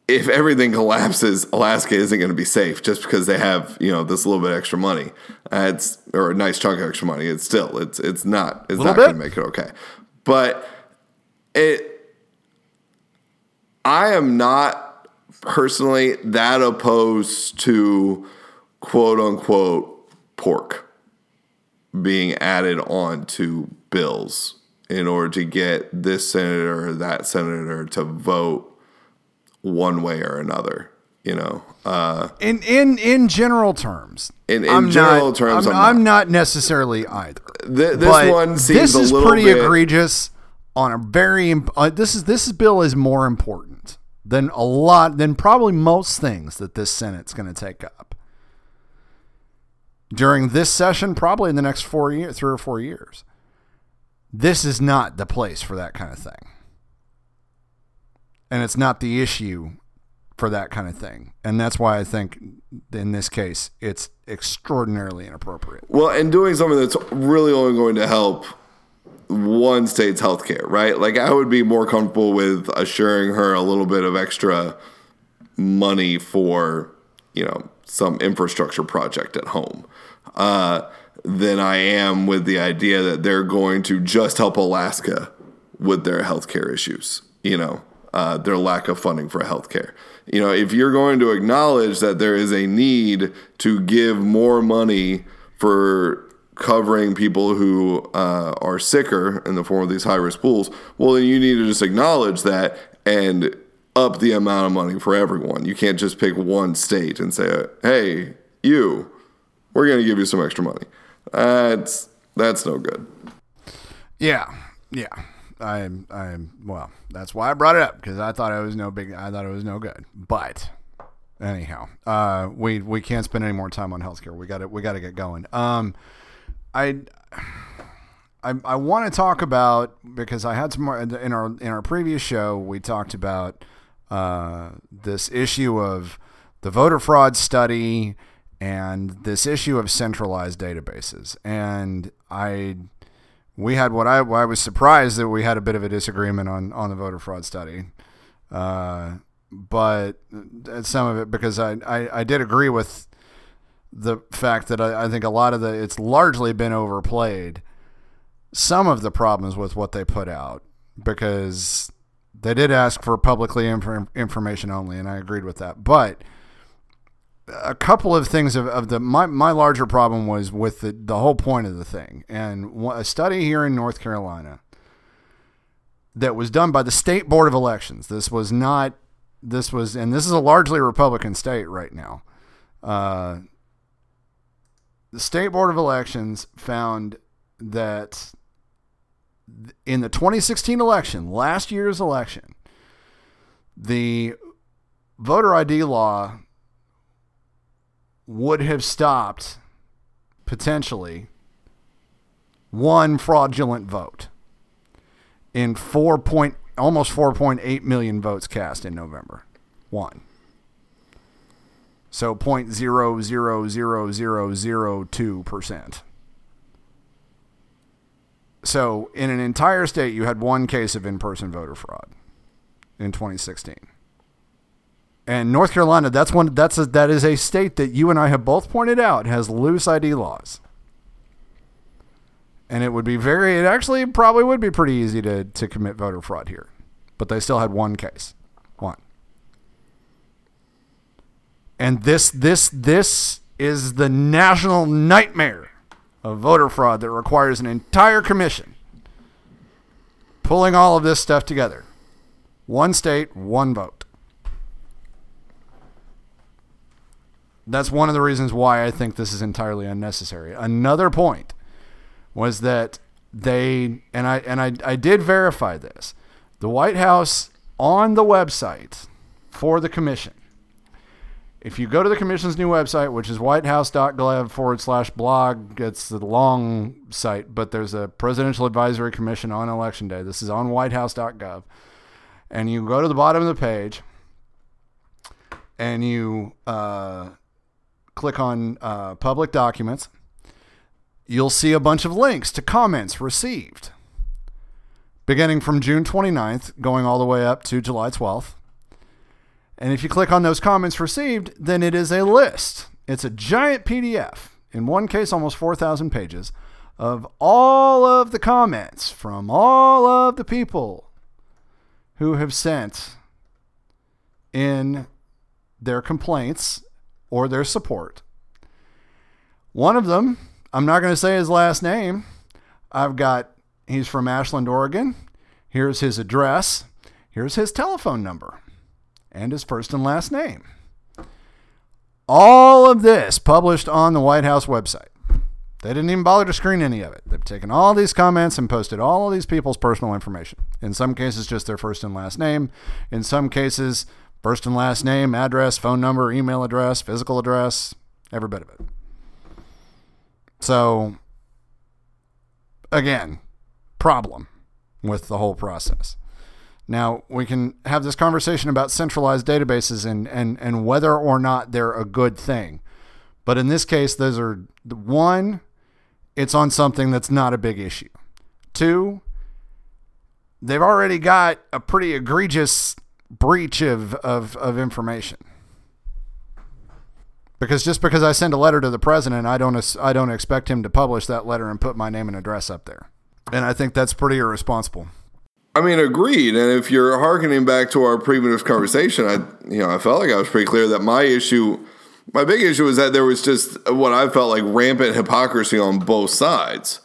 if everything collapses, Alaska isn't going to be safe just because they have you know this little bit extra money. Uh, it's or a nice chunk of extra money. It's still it's it's not it's not going to make it okay. But it, I am not personally that opposed to quote unquote pork being added on to bills in order to get this senator or that senator to vote one way or another. You know, uh, in in in general terms, in, in I'm general not, terms, I'm, I'm, not. I'm, not. necessarily either. Th- this one seems this is pretty bit, egregious on a very. Uh, this is this bill is more important than a lot than probably most things that this Senate's going to take up during this session, probably in the next four years, three or four years. This is not the place for that kind of thing. And it's not the issue for that kind of thing. And that's why I think in this case, it's extraordinarily inappropriate. Well, and doing something that's really only going to help one state's healthcare, right? Like I would be more comfortable with assuring her a little bit of extra money for, you know, some infrastructure project at home. Uh, than I am with the idea that they're going to just help Alaska with their healthcare issues, you know, uh, their lack of funding for healthcare. You know, if you're going to acknowledge that there is a need to give more money for covering people who uh, are sicker in the form of these high risk pools, well, then you need to just acknowledge that and up the amount of money for everyone. You can't just pick one state and say, hey, you, we're going to give you some extra money. That's that's no good. Yeah, yeah. I'm I'm well. That's why I brought it up because I thought it was no big. I thought it was no good. But anyhow, uh, we we can't spend any more time on healthcare. We got to we got to get going. Um, I I, I want to talk about because I had some more in our in our previous show. We talked about uh, this issue of the voter fraud study and this issue of centralized databases. And I we had what I, I was surprised that we had a bit of a disagreement on on the voter fraud study. Uh, but some of it because I, I, I did agree with the fact that I, I, think a lot of the it's largely been overplayed some of the problems with what they put out because they did ask for publicly inf- information only and I agreed with that. But a couple of things of, of the my, my larger problem was with the, the whole point of the thing. And a study here in North Carolina that was done by the state board of elections. This was not this was and this is a largely republican state right now uh, the State Board of Elections found that in the 2016 election, last year's election, the voter ID law would have stopped potentially one fraudulent vote in 4 point almost 4.8 million votes cast in November. One. So 0.00002%. So in an entire state, you had one case of in person voter fraud in 2016. And North Carolina, that's one that's a, that is a state that you and I have both pointed out has loose ID laws. and it would be very. It actually probably would be pretty easy to to commit voter fraud here, but they still had one case, one. And this this this is the national nightmare of voter fraud that requires an entire commission pulling all of this stuff together. One state, one vote. That's one of the reasons why I think this is entirely unnecessary. Another point was that they and I and I, I did verify this. The White House on the website for the commission. If you go to the commission's new website, which is whitehouse.gov forward slash blog, it's the long site, but there's a presidential advisory commission on election day. This is on whitehouse.gov. And you go to the bottom of the page and you uh, click on uh, public documents you'll see a bunch of links to comments received beginning from June 29th, going all the way up to July 12th. And if you click on those comments received, then it is a list. It's a giant PDF, in one case, almost 4,000 pages, of all of the comments from all of the people who have sent in their complaints or their support. One of them I'm not going to say his last name. I've got, he's from Ashland, Oregon. Here's his address. Here's his telephone number and his first and last name. All of this published on the White House website. They didn't even bother to screen any of it. They've taken all these comments and posted all of these people's personal information. In some cases, just their first and last name. In some cases, first and last name, address, phone number, email address, physical address, every bit of it. So, again, problem with the whole process. Now, we can have this conversation about centralized databases and, and, and whether or not they're a good thing. But in this case, those are one, it's on something that's not a big issue. Two, they've already got a pretty egregious breach of, of, of information because just because I send a letter to the president, I don't I don't expect him to publish that letter and put my name and address up there. And I think that's pretty irresponsible. I mean, agreed. And if you're harkening back to our previous conversation, I you know I felt like I was pretty clear that my issue, my big issue was that there was just what I felt like rampant hypocrisy on both sides.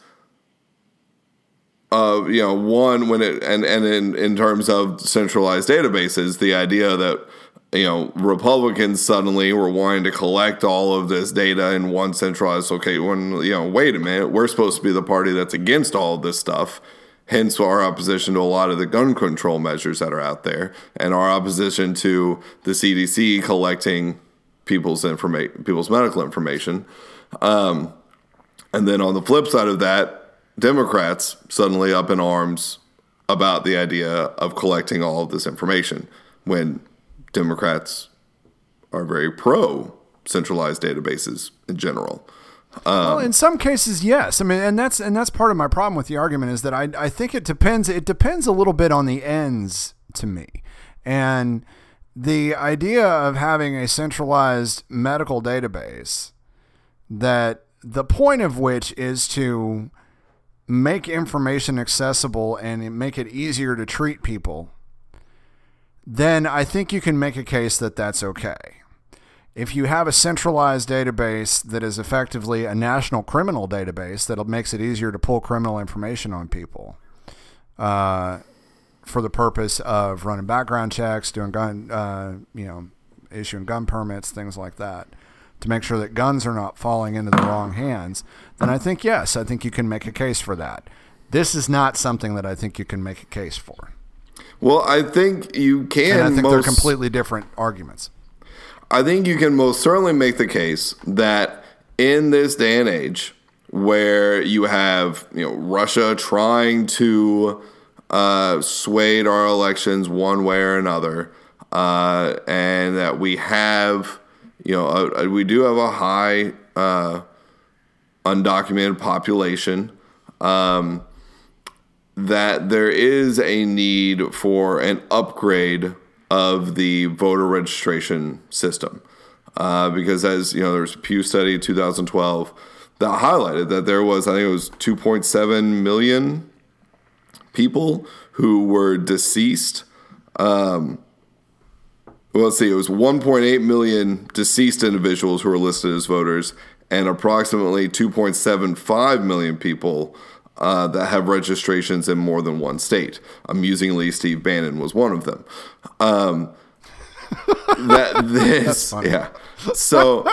Uh, you know, one when it and and in in terms of centralized databases, the idea that you know, Republicans suddenly were wanting to collect all of this data in one centralized location. When you know, wait a minute, we're supposed to be the party that's against all of this stuff. Hence, our opposition to a lot of the gun control measures that are out there, and our opposition to the CDC collecting people's information, people's medical information. Um, and then on the flip side of that, Democrats suddenly up in arms about the idea of collecting all of this information when Democrats are very pro centralized databases in general. Um, well, in some cases, yes. I mean, and that's and that's part of my problem with the argument is that I I think it depends. It depends a little bit on the ends to me, and the idea of having a centralized medical database that the point of which is to make information accessible and make it easier to treat people then I think you can make a case that that's okay. If you have a centralized database that is effectively a national criminal database that makes it easier to pull criminal information on people uh, for the purpose of running background checks, doing gun, uh, you know, issuing gun permits, things like that, to make sure that guns are not falling into the wrong hands, then I think, yes, I think you can make a case for that. This is not something that I think you can make a case for. Well, I think you can. And I think most, they're completely different arguments. I think you can most certainly make the case that in this day and age, where you have you know Russia trying to uh, sway our elections one way or another, uh, and that we have you know a, a, we do have a high uh, undocumented population. Um, that there is a need for an upgrade of the voter registration system. Uh, because as you know, there's a Pew study in 2012 that highlighted that there was, I think it was 2.7 million people who were deceased. Um, well, let's see, it was 1.8 million deceased individuals who were listed as voters, and approximately 2.75 million people uh, that have registrations in more than one state. Amusingly, Steve Bannon was one of them. Um, that this, yeah. So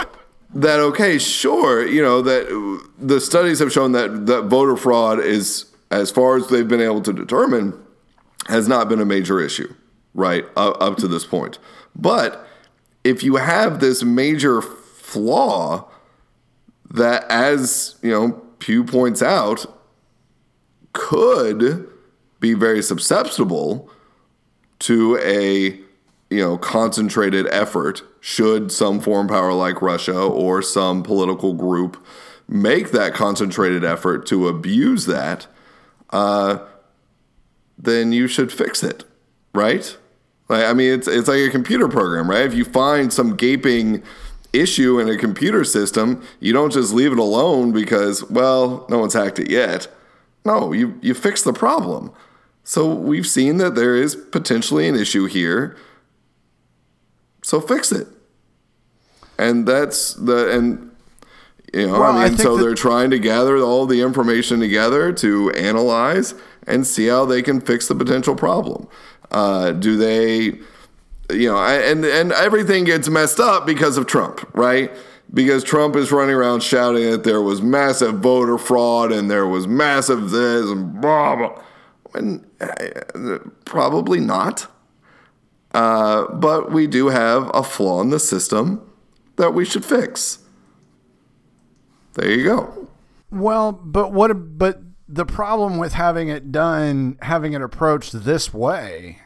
that okay, sure, you know that the studies have shown that that voter fraud is, as far as they've been able to determine, has not been a major issue, right, up, up to this point. But if you have this major flaw that, as you know, Pew points out, could be very susceptible to a you know concentrated effort should some foreign power like Russia or some political group make that concentrated effort to abuse that, uh, then you should fix it, right? Like, I mean, it's it's like a computer program, right? If you find some gaping issue in a computer system, you don't just leave it alone because, well, no one's hacked it yet. No, you you fix the problem. So we've seen that there is potentially an issue here. So fix it. And that's the and you know, Well, I I mean, think so that- they're trying to gather all the information together to analyze and see how they can fix the potential problem. Uh, do they, you know, I- and and everything gets messed up because of Trump, right? Because Trump is running around shouting that there was massive voter fraud and there was massive this and blah blah. And uh, probably not. Uh, but we do have a flaw in the system that we should fix. There you go. Well, but what? But the problem with having it done, having it approached this way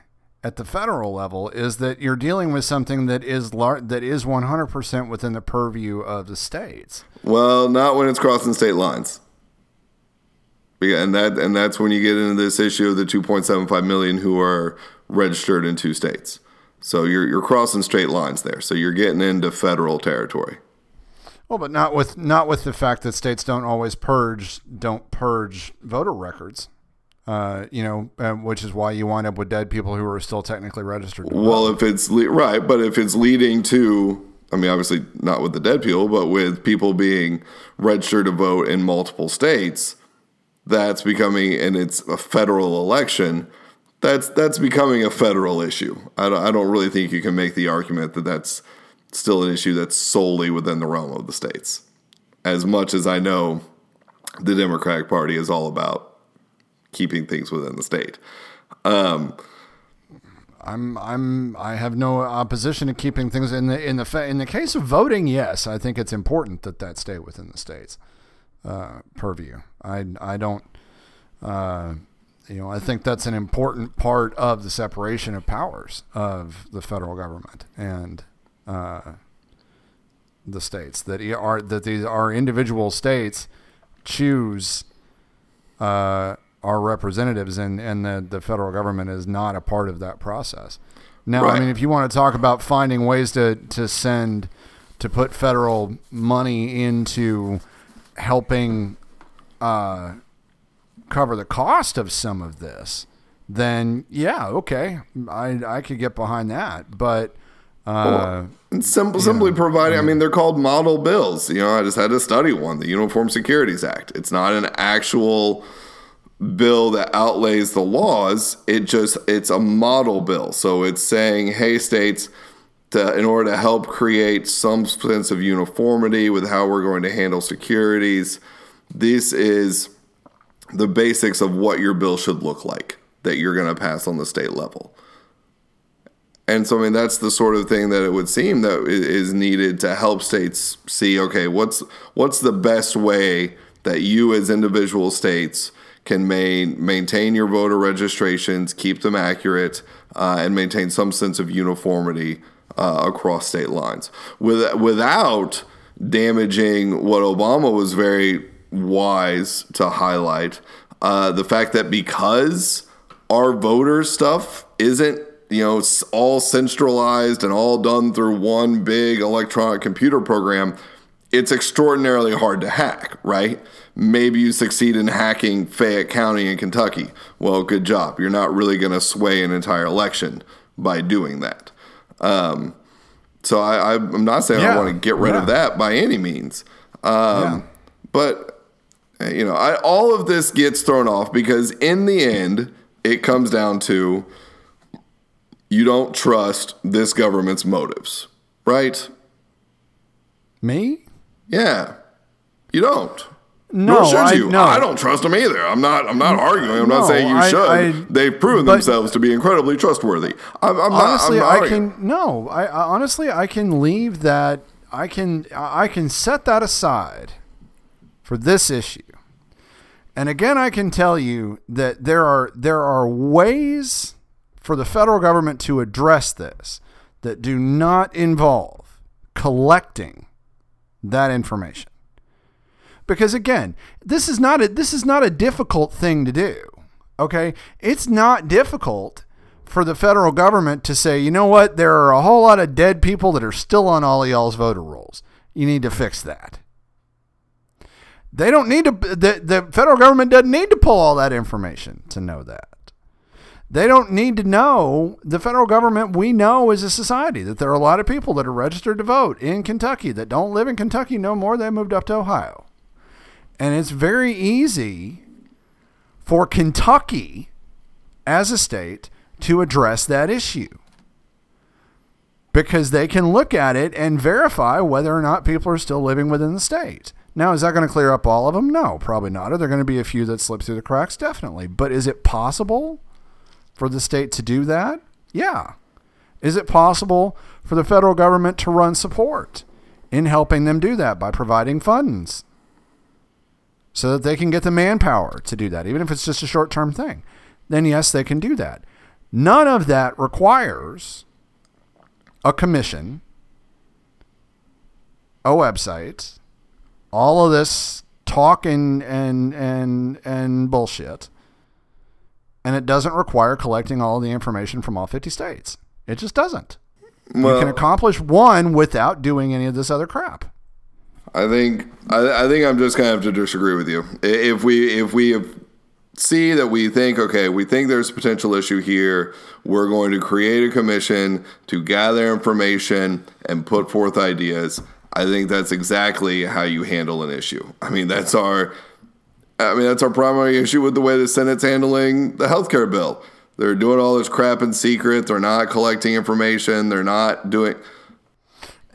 at the federal level, is that you're dealing with something that is lar- that is 100 percent within the purview of the states. Well, not when it's crossing state lines. And that and that's when you get into this issue of the 2.75 million who are registered in two states. So you're you're crossing state lines there. So you're getting into federal territory. Well, but not with not with the fact that states don't always purge don't purge voter records. Uh, you know, um, which is why you wind up with dead people who are still technically registered. Well, if it's le- right, but if it's leading to, I mean, obviously not with the dead people, but with people being registered to vote in multiple states, that's becoming, and it's a federal election. That's that's becoming a federal issue. I don't, I don't really think you can make the argument that that's still an issue that's solely within the realm of the states. As much as I know, the Democratic Party is all about keeping things within the state. I'm I'm I have no opposition to keeping things in the in the in the case of voting. Yes, I think it's important that that stay within the states uh, purview. I I don't. Uh, you know, I think that's an important part of the separation of powers of the federal government and uh, the states. That are that these are individual states choose uh, our representatives, and and the, the federal government is not a part of that process. Now, I mean, if you want to talk about finding ways to to send to put federal money into helping uh, cover the cost of some of this, then yeah, okay, I I could get behind that, but. Uh, And simple, simply providing, I mean, they're called model bills. You know, I just had to study one, the Uniform Securities Act. It's not an actual bill that outlays the laws. It just, it's a model bill. So it's saying, hey, states, to, in order to help create some sense of uniformity with how we're going to handle securities, this is the basics of what your bill should look like that you're going to pass on the state level. And so, I mean, that's the sort of thing that it would seem that is needed to help states see, okay, what's what's the best way that you as individual states can main, maintain your voter registrations, keep them accurate, uh, and maintain some sense of uniformity uh, across state lines, with, without damaging what Obama was very wise to highlight uh, the fact that because our voter stuff isn't you know all centralized and all done through one big electronic computer program it's extraordinarily hard to hack, right? Maybe you succeed in hacking Fayette County in Kentucky. Well, good job. You're not really going to sway an entire election by doing that. Um, so I, I'm not saying Yeah. I want to get rid Yeah. of that by any means. Um, Yeah. But uh, you know, I, all of this gets thrown off because in the end, it comes down to you don't trust this government's motives, right? Me? Yeah, you don't. No, Nor should I, you. no. I don't trust them either. I'm not. I'm not arguing. I'm No, not saying you I- should. I- They've proven themselves to be incredibly trustworthy. I'm, I'm honestly, not. I can no. I, I honestly I can leave that. I can I can set that aside for this issue. And again, I can tell you that there are there are ways for the federal government to address this that do not involve collecting that information. Because again, this is not a this is not a difficult thing to do. Okay? It's not difficult for the federal government to say, you know what, there are a whole lot of dead people that are still on all y'all's voter rolls. You need to fix that. They don't need to the, the federal government doesn't need to pull all that information to know that. They don't need to know the federal government we know as a society that there are a lot of people that are registered to vote in Kentucky that don't live in Kentucky no more they moved up to Ohio. And it's very easy for Kentucky as a state to address that issue because they can look at it and verify whether or not people are still living within the state. Now, is that going to clear up all of them? No, probably not. Are there going to be a few that slip through the cracks? Definitely. But is it possible for the state to do that? Yeah. Is it possible for the federal government to run support in helping them do that by providing funds so that they can get the manpower to do that, even if it's just a short term thing? Then, yes, they can do that. None of that requires a commission, a website, all of this talk and and and and bullshit. And it doesn't require collecting all the information from all 50 states. It just doesn't. you can accomplish one without doing any of this other crap. I think I, I think I'm just gonna have to disagree with you. If we if we see that we think okay, we think there's a potential issue here, we're going to create a commission to gather information and put forth ideas. I think that's exactly how you handle an issue. I mean, that's our I mean, that's our primary issue with the way the Senate's handling the healthcare bill. They're doing all this crap in secret. They're not collecting information. They're not doing.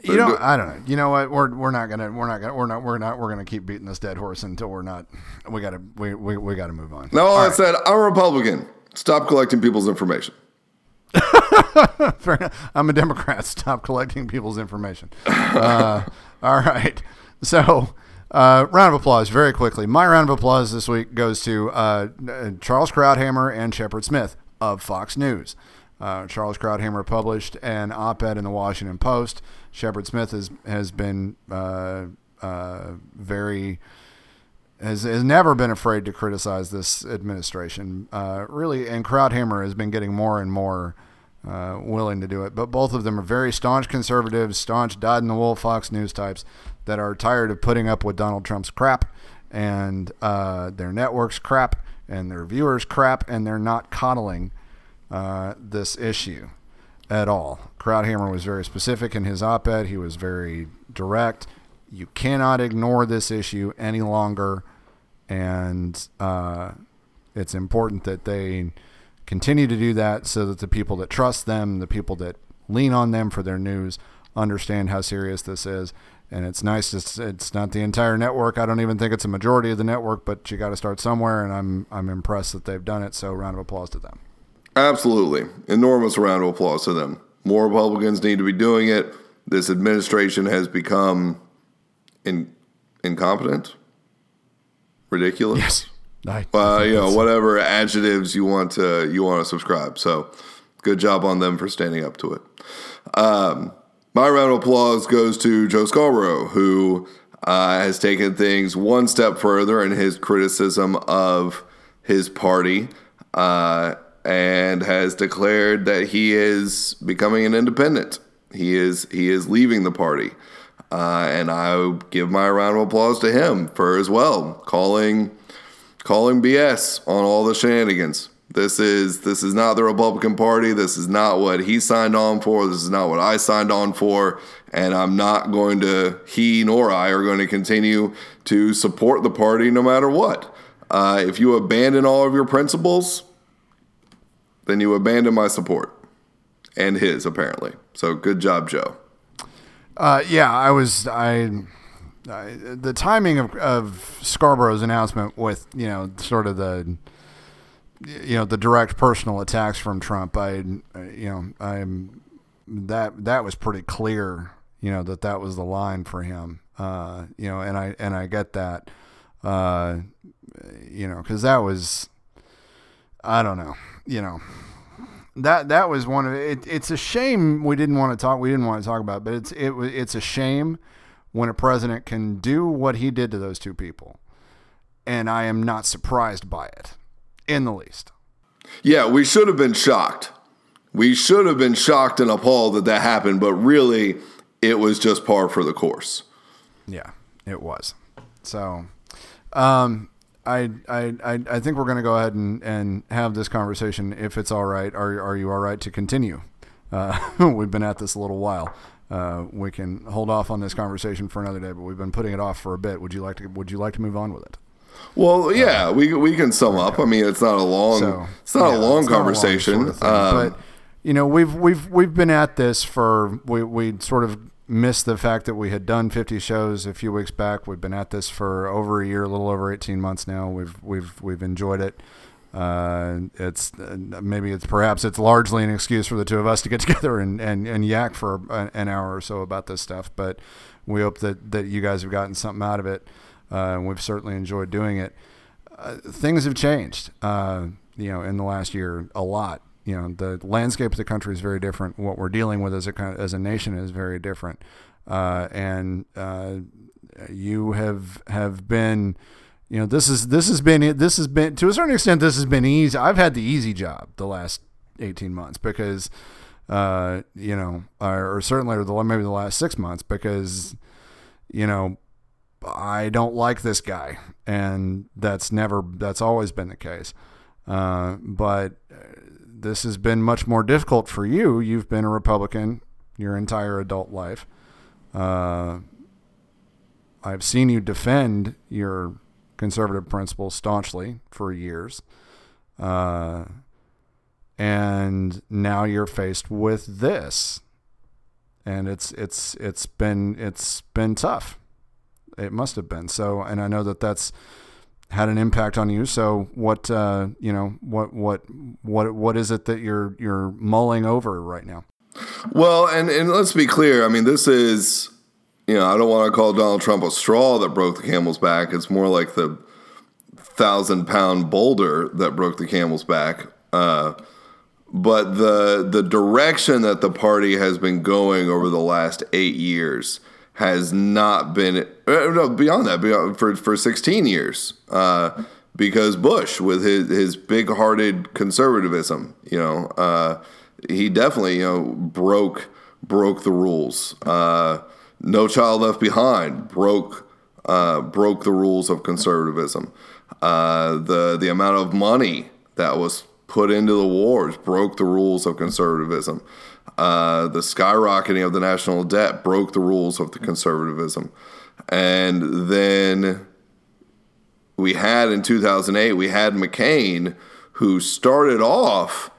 You know, I don't know. You know what? We're we're not gonna we're not gonna we're not we're not we're gonna keep beating this dead horse until we're not. We gotta we we, we gotta move on. No, All I right. said I'm a Republican. Stop collecting people's information. Fair enough. I'm a Democrat. Stop collecting people's information. Uh, all right. So, uh, round of applause very quickly. My round of applause this week goes to uh, Charles Krauthammer and Shepard Smith of Fox News. Uh, Charles Krauthammer published an op-ed in the Washington Post. Shepard Smith has has been uh, uh, very has, has never been afraid to criticize this administration. Uh, really, and Krauthammer has been getting more and more uh, willing to do it. But both of them are very staunch conservatives, staunch dyed in the wool Fox News types that are tired of putting up with Donald Trump's crap and uh, their networks crap and their viewers crap, and they're not coddling uh, this issue at all. Krauthammer was very specific in his op ed, he was very direct. You cannot ignore this issue any longer, and uh, it's important that they continue to do that so that the people that trust them, the people that lean on them for their news, understand how serious this is. And it's nice. It's, it's not the entire network. I don't even think it's a majority of the network, but you got to start somewhere. And I'm I'm impressed that they've done it. So round of applause to them. Absolutely. Enormous round of applause to them. More Republicans need to be doing it. This administration has become in, incompetent, ridiculous. Yes. I, Uh, I you know, whatever adjectives you want to you want to subscribe. So, good job on them for standing up to it. Um, my round of applause goes to Joe Scarborough, who uh, has taken things one step further in his criticism of his party uh, and has declared that he is becoming an independent. He is he is leaving the party. Uh, and I give my round of applause to him for as well calling calling BS on all the shenanigans. This is this is not the Republican Party. This is not what he signed on for. This is not what I signed on for. And I'm not going to. He nor I are going to continue to support the party no matter what. Uh, if you abandon all of your principles, then you abandon my support and his apparently. So good job, Joe. Uh, yeah, I was I, I the timing of, of Scarborough's announcement with you know sort of the you know the direct personal attacks from Trump. I you know I'm that that was pretty clear. You know that that was the line for him. Uh, you know, and I and I get that. Uh, you know, because that was I don't know. You know that that was one of it. It's a shame we didn't want to talk. We didn't want to talk about, but it's it it's a shame when a president can do what he did to those two people, and I am not surprised by it in the least. Yeah, we should have been shocked. We should have been shocked and appalled that that happened, but really, it was just par for the course. Yeah, it was. So, um, I, I, I think we're going to go ahead and, and have this conversation if it's all right. Are, are you all right to continue? Uh, we've been at this a little while. Uh, we can hold off on this conversation for another day, but we've been putting it off for a bit. Would you like to? Would you like to move on with it? Well, yeah, uh, we we can sum up. I mean, it's not a long, so, it's not yeah, a long conversation, a long sort of um, but you know, we've we've we've been at this for we we sort of missed the fact that we had done 50 shows a few weeks back. We've been at this for over a year, a little over 18 months now. We've we've we've enjoyed it. Uh, it's uh, maybe it's perhaps it's largely an excuse for the two of us to get together and, and, and yak for an hour or so about this stuff. But we hope that, that you guys have gotten something out of it. Uh, and we've certainly enjoyed doing it. Uh, things have changed, uh, you know, in the last year a lot you know the landscape of the country is very different. What we're dealing with as a as a nation is very different, uh, and uh, you have have been, you know, this is this has been this has been to a certain extent this has been easy. I've had the easy job the last eighteen months because, uh, you know, or, or certainly the maybe the last six months because, you know, I don't like this guy, and that's never that's always been the case. Uh, but this has been much more difficult for you. You've been a Republican your entire adult life. Uh, I've seen you defend your conservative principles staunchly for years. Uh, and now you're faced with this. And it's it's it's been it's been tough. It must have been. So and I know that that's had an impact on you. So what uh, you know what what what what is it that you're you're mulling over right now? Well, and and let's be clear. I mean, this is you know I don't want to call Donald Trump a straw that broke the camel's back. It's more like the thousand pound boulder that broke the camel's back. Uh, but the the direction that the party has been going over the last eight years has not been uh, no, beyond that beyond, for for 16 years uh, because Bush with his his big-hearted conservatism you know uh, he definitely you know broke broke the rules uh, no child left behind broke uh, broke the rules of conservatism uh, the the amount of money that was put into the wars broke the rules of conservatism uh, the skyrocketing of the national debt broke the rules of the conservatism. And then we had in 2008, we had McCain, who started off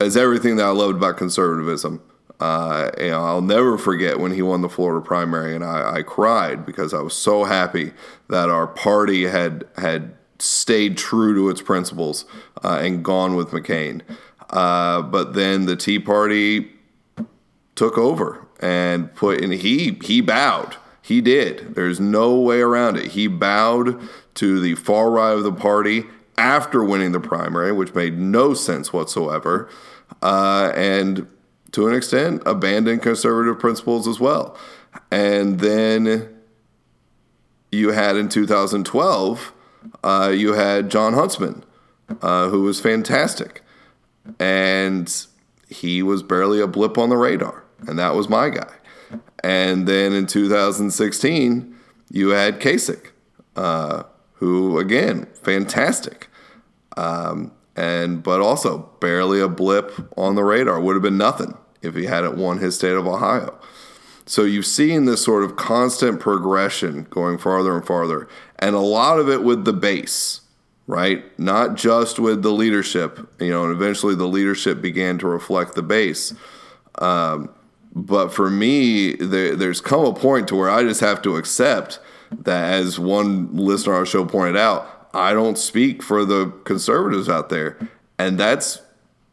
as everything that I loved about conservatism. Uh, you know, I'll never forget when he won the Florida primary, and I, I cried because I was so happy that our party had had stayed true to its principles uh, and gone with McCain. Uh, but then the Tea Party took over and put and he he bowed. He did. There's no way around it. He bowed to the far right of the party after winning the primary, which made no sense whatsoever, uh, and to an extent abandoned conservative principles as well. And then you had in 2012, uh, you had Jon Huntsman, uh, who was fantastic and he was barely a blip on the radar, and that was my guy. and then in 2016, you had Kasich, uh, who again, fantastic. Um, and but also barely a blip on the radar. Would have been nothing if he hadn't won his state of Ohio. So you've seen this sort of constant progression going farther and farther, and a lot of it with the base, right? Not just with the leadership, you know, and eventually the leadership began to reflect the base. Um, but for me, there, there's come a point to where I just have to accept that, as one listener on our show pointed out, I don't speak for the conservatives out there, and that's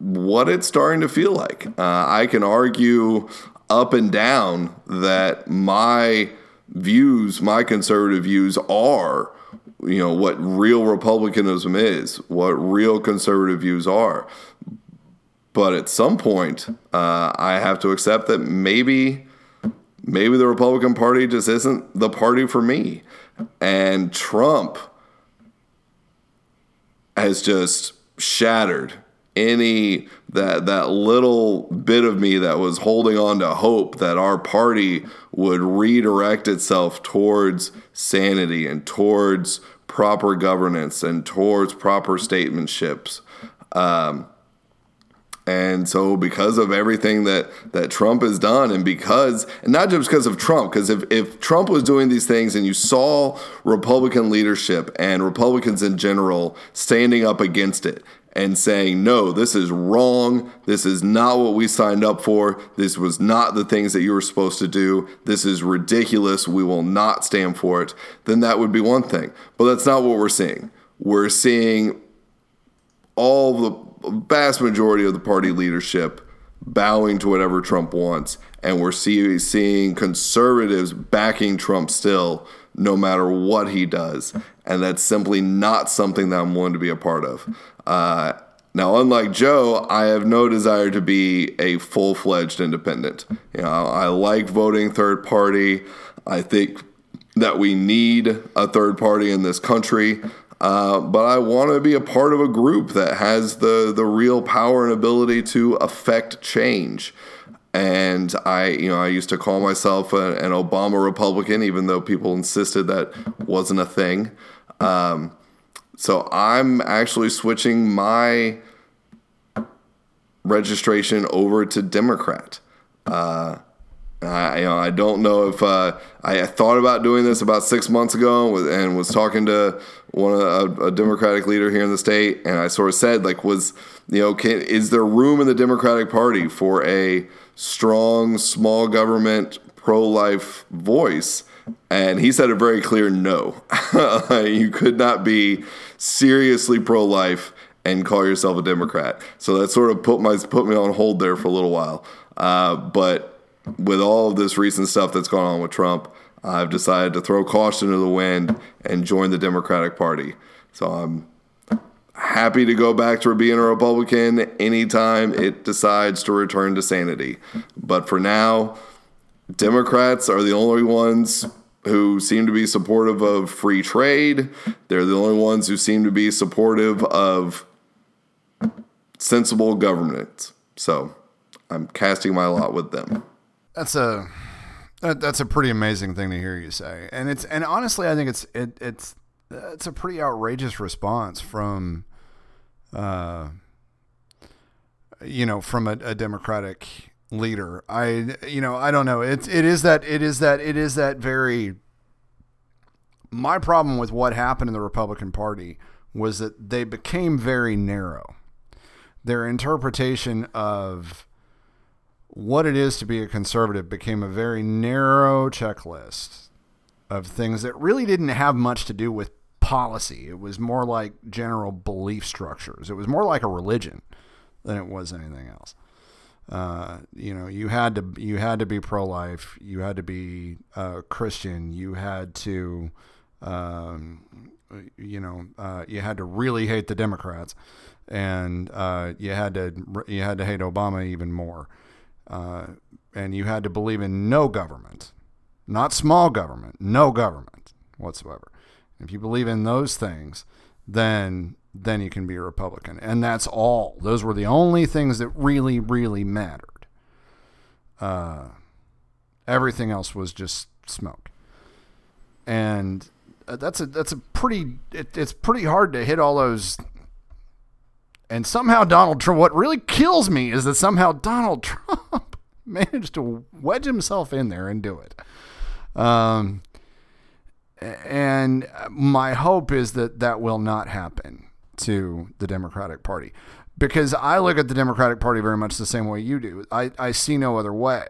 what it's starting to feel like. Uh, I can argue up and down that my views, my conservative views, are you know what real republicanism is, what real conservative views are. But at some point, uh, I have to accept that maybe maybe the Republican Party just isn't the party for me. And Trump has just shattered any that that little bit of me that was holding on to hope that our party would redirect itself towards sanity and towards proper governance and towards proper statesmanships. Um, and so, because of everything that, that Trump has done, and because, and not just because of Trump, because if, if Trump was doing these things and you saw Republican leadership and Republicans in general standing up against it and saying, no, this is wrong. This is not what we signed up for. This was not the things that you were supposed to do. This is ridiculous. We will not stand for it. Then that would be one thing. But that's not what we're seeing. We're seeing all the vast majority of the party leadership bowing to whatever Trump wants, and we're see, seeing conservatives backing Trump still, no matter what he does, and that's simply not something that I'm willing to be a part of. Uh, now, unlike Joe, I have no desire to be a full fledged independent. You know, I like voting third party. I think that we need a third party in this country. Uh, but I want to be a part of a group that has the the real power and ability to affect change. And I, you know, I used to call myself a, an Obama Republican, even though people insisted that wasn't a thing. Um, so I'm actually switching my registration over to Democrat. Uh, I, you know, I don't know if uh, I thought about doing this about six months ago and was talking to one a, a, Democratic leader here in the state, and I sort of said, like, was you know, can, is there room in the Democratic Party for a strong, small government, pro life voice? And he said a very clear no. you could not be seriously pro life and call yourself a Democrat. So that sort of put my put me on hold there for a little while. Uh, but with all of this recent stuff that's gone on with Trump, I've decided to throw caution to the wind and join the Democratic Party. So I'm happy to go back to being a Republican anytime it decides to return to sanity. But for now, Democrats are the only ones who seem to be supportive of free trade. They're the only ones who seem to be supportive of sensible government. So I'm casting my lot with them. That's a that, that's a pretty amazing thing to hear you say, and it's and honestly, I think it's it, it's it's a pretty outrageous response from, uh, you know, from a, a Democratic leader. I you know I don't know. It it is that it is that it is that very. My problem with what happened in the Republican Party was that they became very narrow. Their interpretation of what it is to be a conservative became a very narrow checklist of things that really didn't have much to do with policy. It was more like general belief structures. It was more like a religion than it was anything else. Uh, you know, you had to you had to be pro life. You had to be uh, Christian. You had to, um, you know, uh, you had to really hate the Democrats, and uh, you had to you had to hate Obama even more. Uh, and you had to believe in no government, not small government, no government whatsoever. If you believe in those things, then then you can be a Republican, and that's all. Those were the only things that really, really mattered. Uh, Everything else was just smoke. And uh, that's a that's a pretty it, it's pretty hard to hit all those and somehow Donald Trump what really kills me is that somehow Donald Trump managed to wedge himself in there and do it. Um and my hope is that that will not happen to the Democratic Party because I look at the Democratic Party very much the same way you do. I, I see no other way.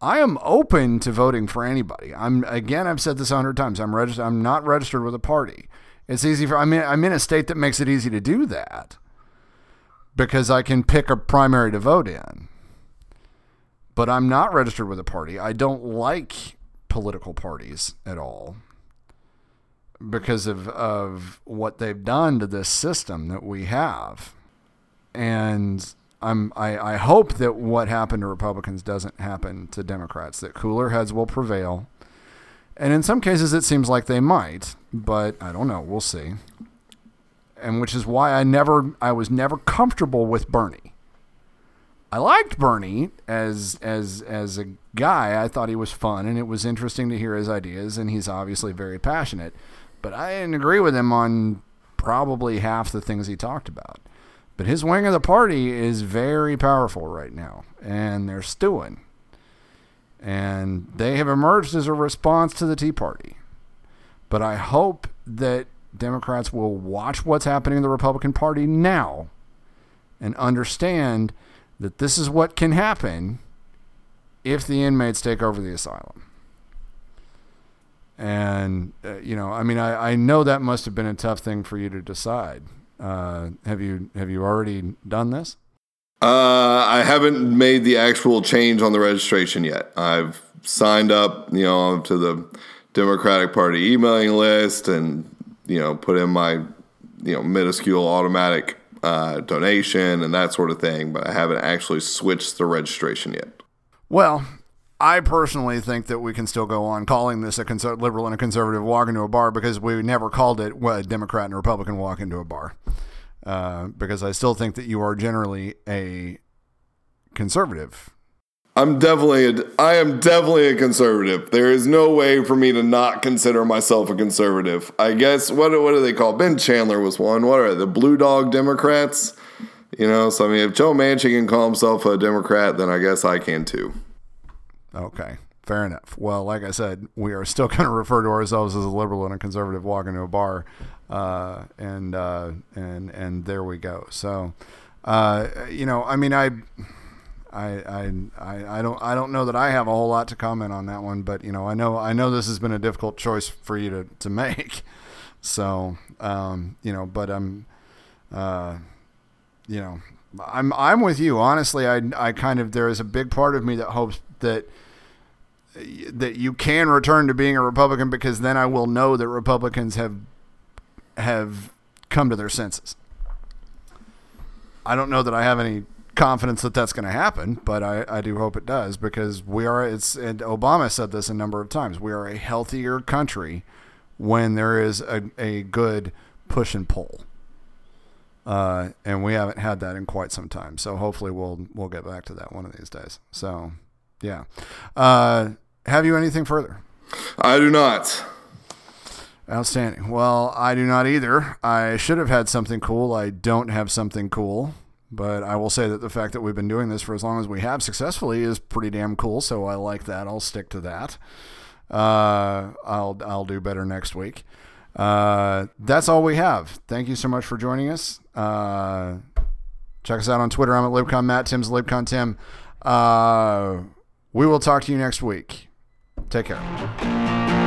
I am open to voting for anybody. I'm again. I've said this a hundred times. I'm registered. I'm not registered with a party. It's easy for. I'm in. I'm in a state that makes it easy to do that because I can pick a primary to vote in. But I'm not registered with a party. I don't like political parties at all because of of what they've done to this system that we have. And I'm I, I hope that what happened to Republicans doesn't happen to Democrats, that cooler heads will prevail. And in some cases it seems like they might, but I don't know, we'll see. And which is why I never I was never comfortable with Bernie. I liked Bernie as as as a guy. I thought he was fun and it was interesting to hear his ideas and he's obviously very passionate. But I didn't agree with him on probably half the things he talked about. But his wing of the party is very powerful right now, and they're stewing. And they have emerged as a response to the Tea Party. But I hope that Democrats will watch what's happening in the Republican Party now and understand that this is what can happen if the inmates take over the asylum. And, uh, you know, I mean, I, I know that must have been a tough thing for you to decide. Uh, have you have you already done this? Uh, I haven't made the actual change on the registration yet. I've signed up, you know, to the Democratic Party emailing list and you know put in my you know minuscule automatic uh, donation and that sort of thing, but I haven't actually switched the registration yet. Well, I personally think that we can still go on calling this a conser- liberal and a conservative walk into a bar because we never called it well, a Democrat and a Republican walk into a bar. Uh, because I still think that you are generally a conservative. I'm definitely a, I am definitely a conservative. There is no way for me to not consider myself a conservative. I guess what what do they call Ben Chandler was one. What are they, the Blue Dog Democrats? You know, so I mean, if Joe Manchin can call himself a Democrat, then I guess I can too. Okay, fair enough. Well, like I said, we are still going to refer to ourselves as a liberal and a conservative walking to a bar, uh, and uh, and and there we go. So, uh, you know, I mean, I, I, I, I don't, I don't know that I have a whole lot to comment on that one, but you know, I know, I know this has been a difficult choice for you to to make. So, um, you know, but I'm, uh, you know, I'm I'm with you. Honestly, I I kind of there is a big part of me that hopes that that you can return to being a Republican because then I will know that Republicans have have come to their senses. I don't know that I have any confidence that that's going to happen, but I, I do hope it does because we are. It's and Obama said this a number of times. We are a healthier country when there is a, a good push and pull, uh, and we haven't had that in quite some time. So hopefully we'll we'll get back to that one of these days. So yeah. Uh, have you anything further? I do not. Outstanding. Well, I do not either. I should have had something cool. I don't have something cool, but I will say that the fact that we've been doing this for as long as we have successfully is pretty damn cool. So I like that. I'll stick to that. Uh, I'll I'll do better next week. Uh, that's all we have. Thank you so much for joining us. Uh, check us out on Twitter. I'm at LibCon Matt. Tim's LibCon Tim. Uh, we will talk to you next week. Take care.